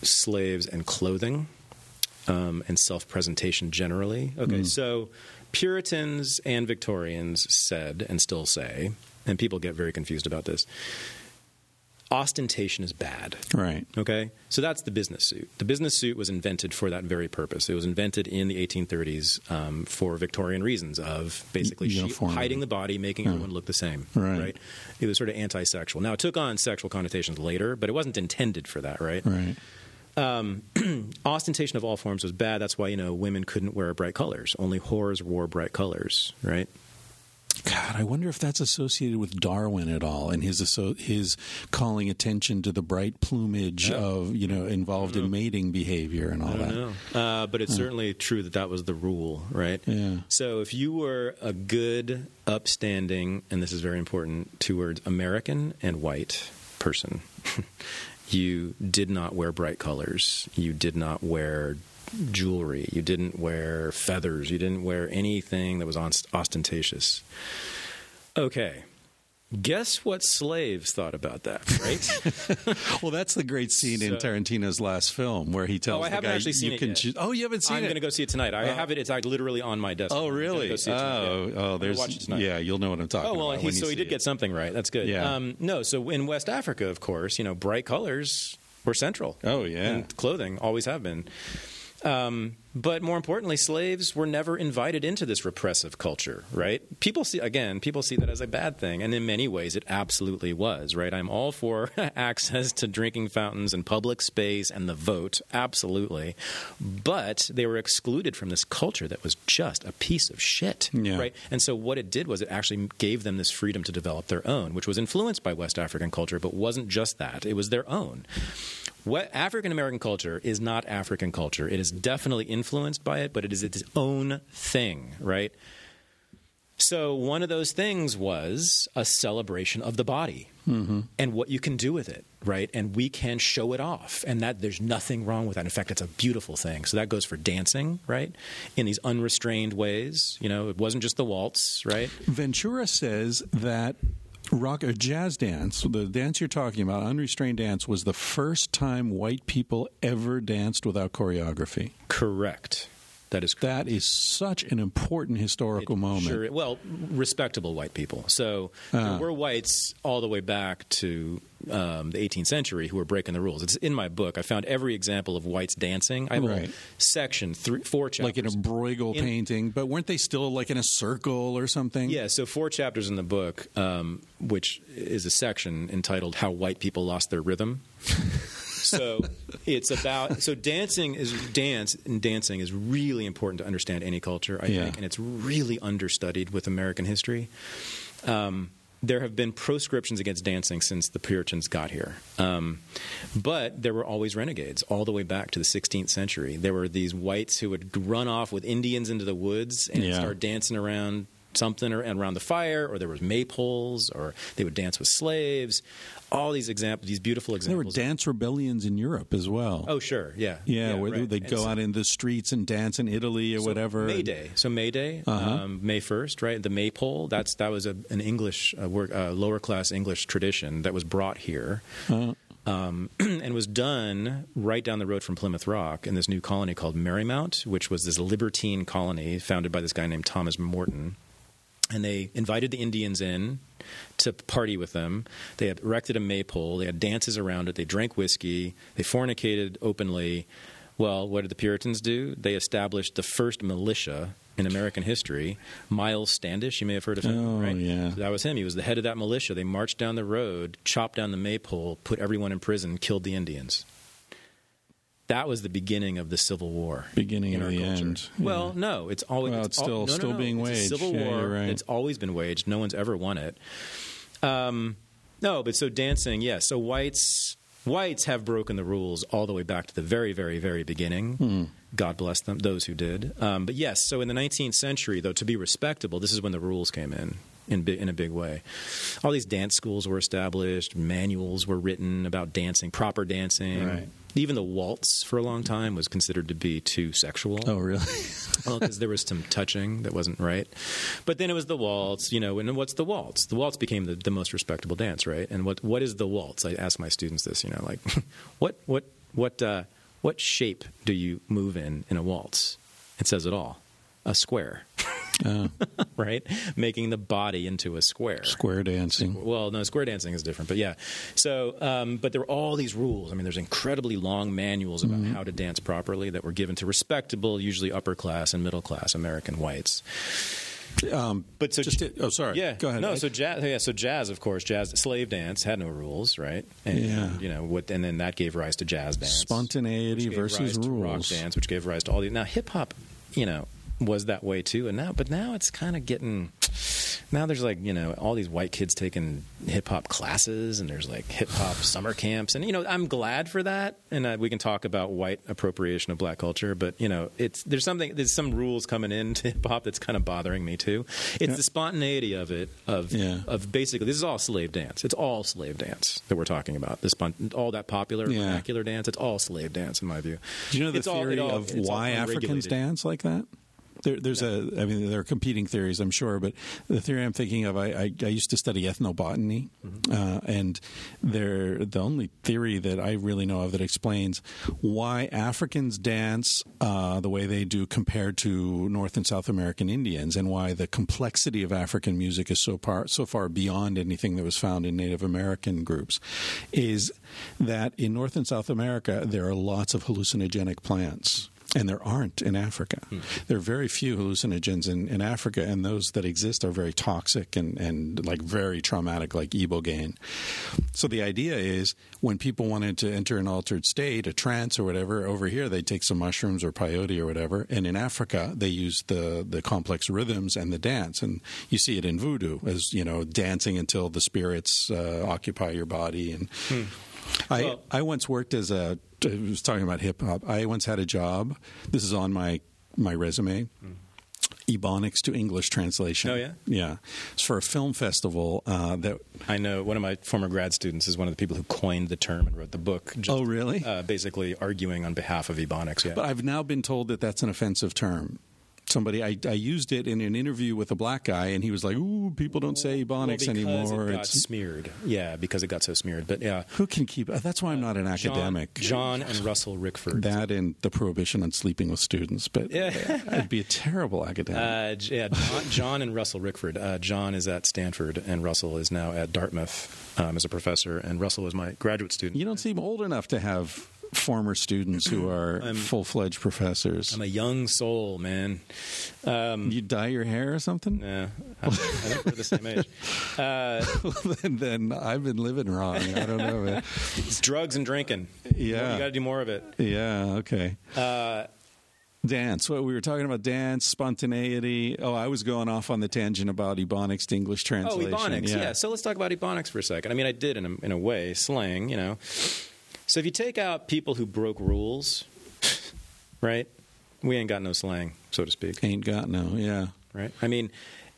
slaves and clothing um, and self presentation generally. Okay, Mm. so Puritans and Victorians said and still say, and people get very confused about this ostentation is bad. right. Okay, so that's the business suit. The business suit was invented for that very purpose. It was invented in the 1830s um, for Victorian reasons of basically she- hiding the body, making everyone look the same. Right. It was sort of anti-sexual. Now it took on sexual connotations later, but it wasn't intended for that. Right. Right. Ostentation of all forms was bad. That's why you know women couldn't wear bright colors. Only whores wore bright colors. Right. God, I wonder if that's associated with Darwin at all, and his his calling attention to the bright plumage Yeah. of you know involved in mating behavior and all that. Uh, but it's certainly true that that was the rule, right? Yeah. So if you were a good, upstanding, and this is very important, two words, American and white person, you did not wear bright colors. You did not wear jewelry. You didn't wear feathers. You didn't wear anything that was ostentatious. Okay. Guess what slaves thought about that, right? Well, that's the great scene in Tarantino's last film where he tells Oh, I the haven't guy actually seen you it can yet. choose. Oh, you haven't seen I'm it? going to go see it tonight. I have it. It's like literally on my desk. Oh, really? go see it oh, yeah. Oh, there's watch it yeah. You'll know what I'm talking about. Oh well, about. he, so he did it. get something right. That's good. Yeah. Um, no, so in West Africa, of course, you know, bright colors were central. Oh, yeah. and clothing always have been. Um, but more importantly, slaves were never invited into this repressive culture, right? People see again, people see that as a bad thing, and in many ways, it absolutely was, right? I'm all for access to drinking fountains and public space and the vote, absolutely, but they were excluded from this culture that was just a piece of shit, Yeah. right? And so what it did was it actually gave them this freedom to develop their own, which was influenced by West African culture, but wasn't just that. It was their own. What African American culture is not African culture. It is definitely influenced by it, but it is its own thing, right? So one of those things was a celebration of the body mm-hmm. and what you can do with it, right? And we can show it off, and that there's nothing wrong with that. In fact, it's a beautiful thing. So that goes for dancing, right? In these unrestrained ways. You know, it wasn't just the waltz, right? Ventura says that rock or jazz dance, the dance you're talking about, unrestrained dance, was the first time white people ever danced without choreography. Correct. That is correct. That is such an important historical moment. Sure. Well, respectable white people. So Ah. there were whites all the way back to um, the 18th century who were breaking the rules. It's in my book. I found every example of whites dancing. I have Right. whole section, three, four chapters. Like in a Bruegel In- painting, but weren't they still like in a circle or something? Yeah, so four chapters in the book, um, which is a section entitled "How White People Lost Their Rhythm." so it's about so dancing is dance and dancing is really important to understand any culture, I Yeah. think, and it's really understudied with American history. Um, there have been proscriptions against dancing since the Puritans got here. Um, but there were always renegades all the way back to the 16th century. There were these whites who would run off with Indians into the woods and Yeah. start dancing around something or, and around the fire, or there was maypoles, or they would dance with slaves. All these examples, these beautiful examples. There were dance rebellions in Europe as well. Oh, sure, yeah, yeah, where right. they'd go so- out in the streets and dance in Italy or so whatever. May Day. So May Day, Uh-huh. um, May first, right? The maypole. That's that was a, an English uh, work, uh, lower class English tradition that was brought here. Uh, Um, and was done right down the road from Plymouth Rock in this new colony called Merrymount, which was this libertine colony founded by this guy named Thomas Morton. And they invited the Indians in to party with them. They had erected a maypole. They had dances around it. They drank whiskey. They fornicated openly. Well, what did the Puritans do? They established the first militia in American history. Miles Standish, you may have heard of him, Oh, right? yeah. So that was him. He was the head of that militia. They marched down the road, chopped down the maypole, put everyone in prison, killed the Indians. That was the beginning of the Civil War. Beginning in of the culture. end, Well, no, it's always Well, it's it's al- still- no, no, still no, being it's a waged. Civil Yeah, War. right. It's always been waged. No one's ever won it. Um, no, but so dancing, yes. So whites whites have broken the rules all the way back to the very, very, very beginning. Hmm. God bless them, those who did. Um, but yes, so in the 19th century, though, to be respectable, this is when the rules came in. In, bi- in a big way. All these dance schools were established, manuals were written about dancing, proper dancing. Right. Even the waltz for a long time was considered to be too sexual. oh, really? Well, because there was some touching that wasn't right. But then it was the waltz, you know, and what's the waltz? The waltz became the, the most respectable dance, right? And what what is the waltz? I ask my students this, you know, like what what what uh, what shape do you move in in a waltz? It says it all. A square, Uh, right? Making the body into a square. square dancing. Well, no, square dancing is different, but yeah. So, um, but there were all these rules. I mean, there's incredibly long manuals about Mm-hmm. how to dance properly that were given to respectable, usually upper class and middle class American whites. Um, But so, just to- oh, sorry. yeah, Go ahead. No, so jazz, yeah, so jazz, of course, jazz, slave dance had no rules, right? And, Yeah. you know what, and then that gave rise to jazz dance, Spontaneity versus to rock rules. dance, which gave rise to all these. Now, hip hop, you know, was that way too, and now, but now it's kind of getting. Now there's like you know all these white kids taking hip hop classes, and there's like hip hop summer camps, and you know I'm glad for that, and uh, we can talk about white appropriation of black culture, but you know it's there's something there's some rules coming into hip hop that's kind of bothering me too. It's Yeah. the spontaneity of it of Yeah. of basically this is all slave dance. It's all slave dance that we're talking about. This all that popular Yeah. vernacular dance. It's all slave dance in my view. Do you know the It's theory it all- of why Africans dance like that? There, there's a, I mean, there are competing theories, I'm sure, but the theory I'm thinking of, I, I, I used to study ethnobotany, Mm-hmm. uh, and they're the only theory that I really know of that explains why Africans dance uh, the way they do compared to North and South American Indians, and why the complexity of African music is so far so far beyond anything that was found in Native American groups, is that in North and South America there are lots of hallucinogenic plants. And there aren't in Africa. There are very few hallucinogens in, in Africa, and those that exist are very toxic and, and like very traumatic, like ibogaine. So the idea is when people wanted to enter an altered state, a trance or whatever, over here they take some mushrooms or peyote or whatever, and in Africa they use the the complex rhythms and the dance, and you see it in voodoo as you know dancing until the spirits uh, occupy your body and. I, Well- I once worked as a. I was talking about hip hop. I once had a job. This is on my my resume. Ebonics to English translation. Oh, yeah? yeah. It's for a film festival uh, that. I know one of my former grad students is one of the people who coined the term and wrote the book. Just, Oh, really? Uh, basically arguing on behalf of Ebonics. Yeah. But I've now been told that that's an offensive term. Somebody, I, I used it in an interview with a black guy, and he was like, "Ooh, people don't say Ebonics because anymore." It got It's- smeared. Yeah, because it got so smeared. But yeah, who can keep? That's why I'm not an John, academic. John and Russell Rickford. that and the prohibition on sleeping with students, but Yeah. I'd be a terrible academic. Uh, yeah, John, John and Russell Rickford. Uh, John is at Stanford, and Russell is now at Dartmouth um, as a professor. And Russell was my graduate student. You don't seem old enough to have former students who are full fledged professors. I'm a young soul, man. Um, you dye your hair or something? yeah, I, I think we're the same age. Uh, then, then I've been living wrong. I don't know. Man. it's drugs and drinking. Yeah. you got to do more of it. Yeah. Okay. Uh, Dance. Well, we were talking about dance, spontaneity. Oh, I was going off on the tangent about ebonics to English oh, translation. ebonics. Yeah. So let's talk about ebonics for a second. I mean, I did in a, in a way slang. You know. So if you take out people who broke rules, right? We ain't got no slang, so to speak. Ain't got no. Yeah. right? I mean,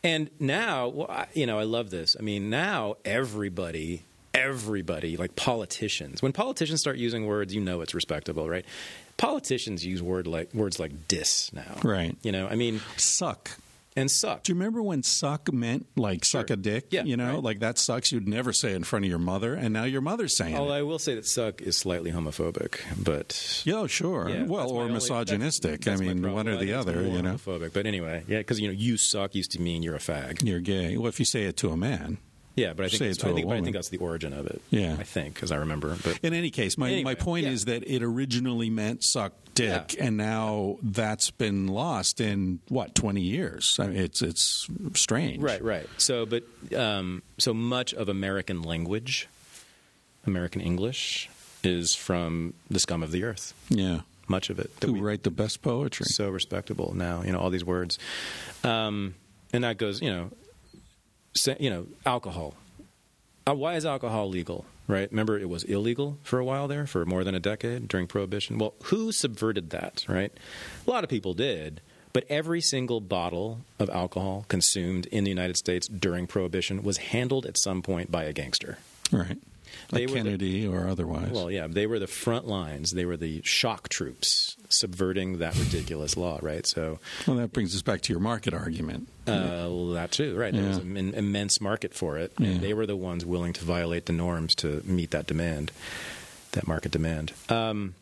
and now, well, I, you know, I love this. I mean, now everybody, everybody, like politicians, when politicians start using words, you know it's respectable, right? Politicians use word like words like "dis" now, Right. You know, I mean, Suck. And "suck." Do you remember when suck meant like suck a dick? Yeah, You know, right. like that sucks. You'd never say in front of your mother, and now your mother's saying Although it. I will say that "suck" is slightly homophobic, but Yeah, sure. Yeah, well, or misogynistic. that's- that's I mean, one or the other. You know, homophobic. But anyway, yeah, because you know, "you suck" used to mean you're a fag. you're gay. Well, if you say it to a man. Yeah, but I think Say it that's, to I think, I think that's the origin of it. Yeah. I think because I remember. But In any case, my, Anyway, my point yeah. is that it originally meant suck dick, Yeah. and now that's been lost in what twenty years. I mean, it's it's strange, Right, right. So, but um, so much of American language, American English, is from the scum of the earth. Yeah, Much of it. who we- write the best poetry? so respectable now. You know all these words, um, and that goes. You know, you know, alcohol. Uh, why is alcohol legal? Right? Remember, it was illegal for a while there, for more than a decade during Prohibition. Well, who subverted that? Right? A lot of people did. But every single bottle of alcohol consumed in the United States during Prohibition was handled at some point by a gangster. right, like were the- Kennedy or otherwise. Well, yeah, they were the front lines. They were the shock troops subverting that ridiculous law, right? So, Well, that brings us back to your market argument. uh, well, that too, right? There was Yeah. an immense market for it, Yeah. and they were the ones willing to violate the norms to meet that demand, that market demand. Um,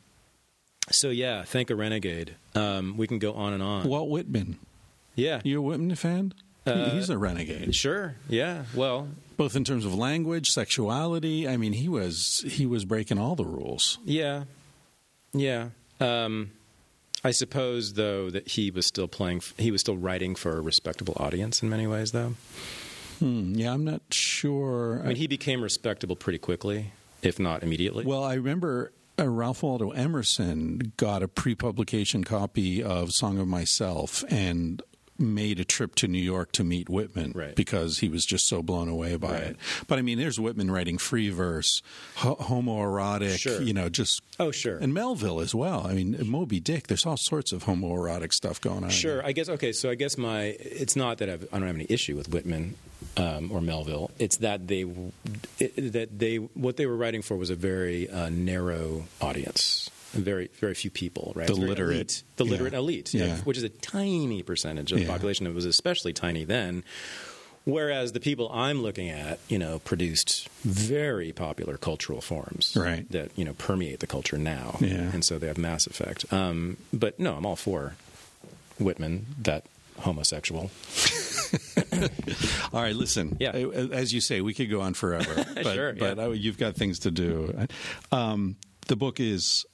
so, yeah, thank a renegade. Um, we can go on and on. Walt Whitman, yeah, you a Whitman fan? Uh, He's a renegade, sure. Yeah, well, both in terms of language, sexuality. I mean, he was he was breaking all the rules. Yeah, yeah. Um, I suppose, though, that he was still playing. He was still writing for a respectable audience in many ways, though. Hmm, yeah, I'm not sure. I mean, he became respectable pretty quickly, if not immediately. Well, I remember uh, Ralph Waldo Emerson got a pre-publication copy of Song of Myself and made a trip to New York to meet Whitman Right. because he was just so blown away by Right. it. But I mean, there's Whitman writing free verse, ho- homoerotic, Sure. you know, just oh, sure. and Melville as well. I mean, Moby Dick. There's all sorts of homoerotic stuff going on. Sure, I guess. Okay, so I guess my it's not that I've, I don't have any issue with Whitman um, or Melville. It's that they it, that they what they were writing for was a very uh, narrow audience, very very few people. Right, The literate. elite. the Yeah. literate elite, Yeah. which is a tiny percentage of the Yeah. population. It was especially tiny then. Whereas the people I'm looking at, you know, produced very popular cultural forms Right. that you know permeate the culture now, Yeah. and so they have mass effect. Um, but no, I'm all for Whitman, that homosexual. All right, listen. Yeah. As you say, we could go on forever, but, Sure, but yeah. uh, you've got things to do. Um, the book is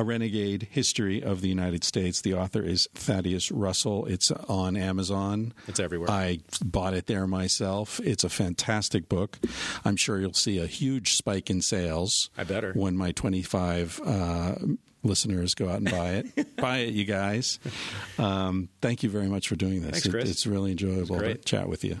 A Renegade History of the United States. The author is Thaddeus Russell. It's on Amazon. It's everywhere. I bought it there myself. It's a fantastic book. I'm sure you'll see a huge spike in sales. I better. When my 25 uh, listeners go out and buy it. buy it, you guys. Um, thank you very much for doing this. Thanks, It- it's really enjoyable to chat with you.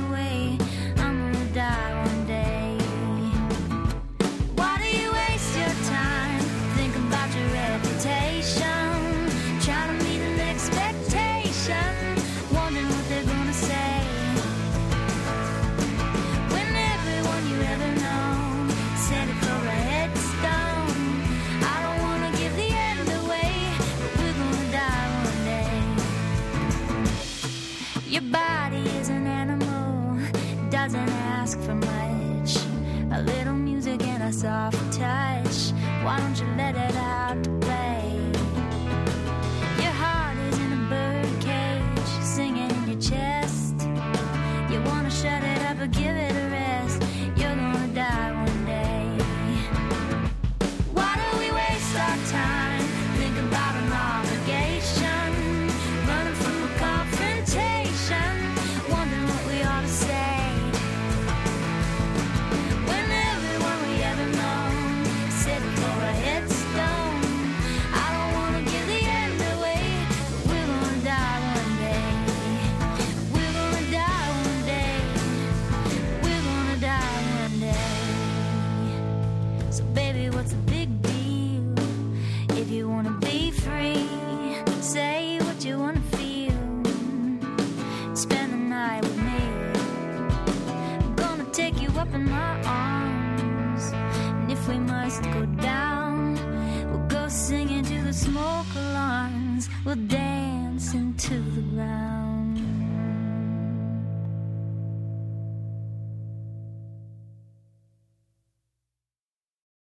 A little music and a soft touch. Why don't you let it out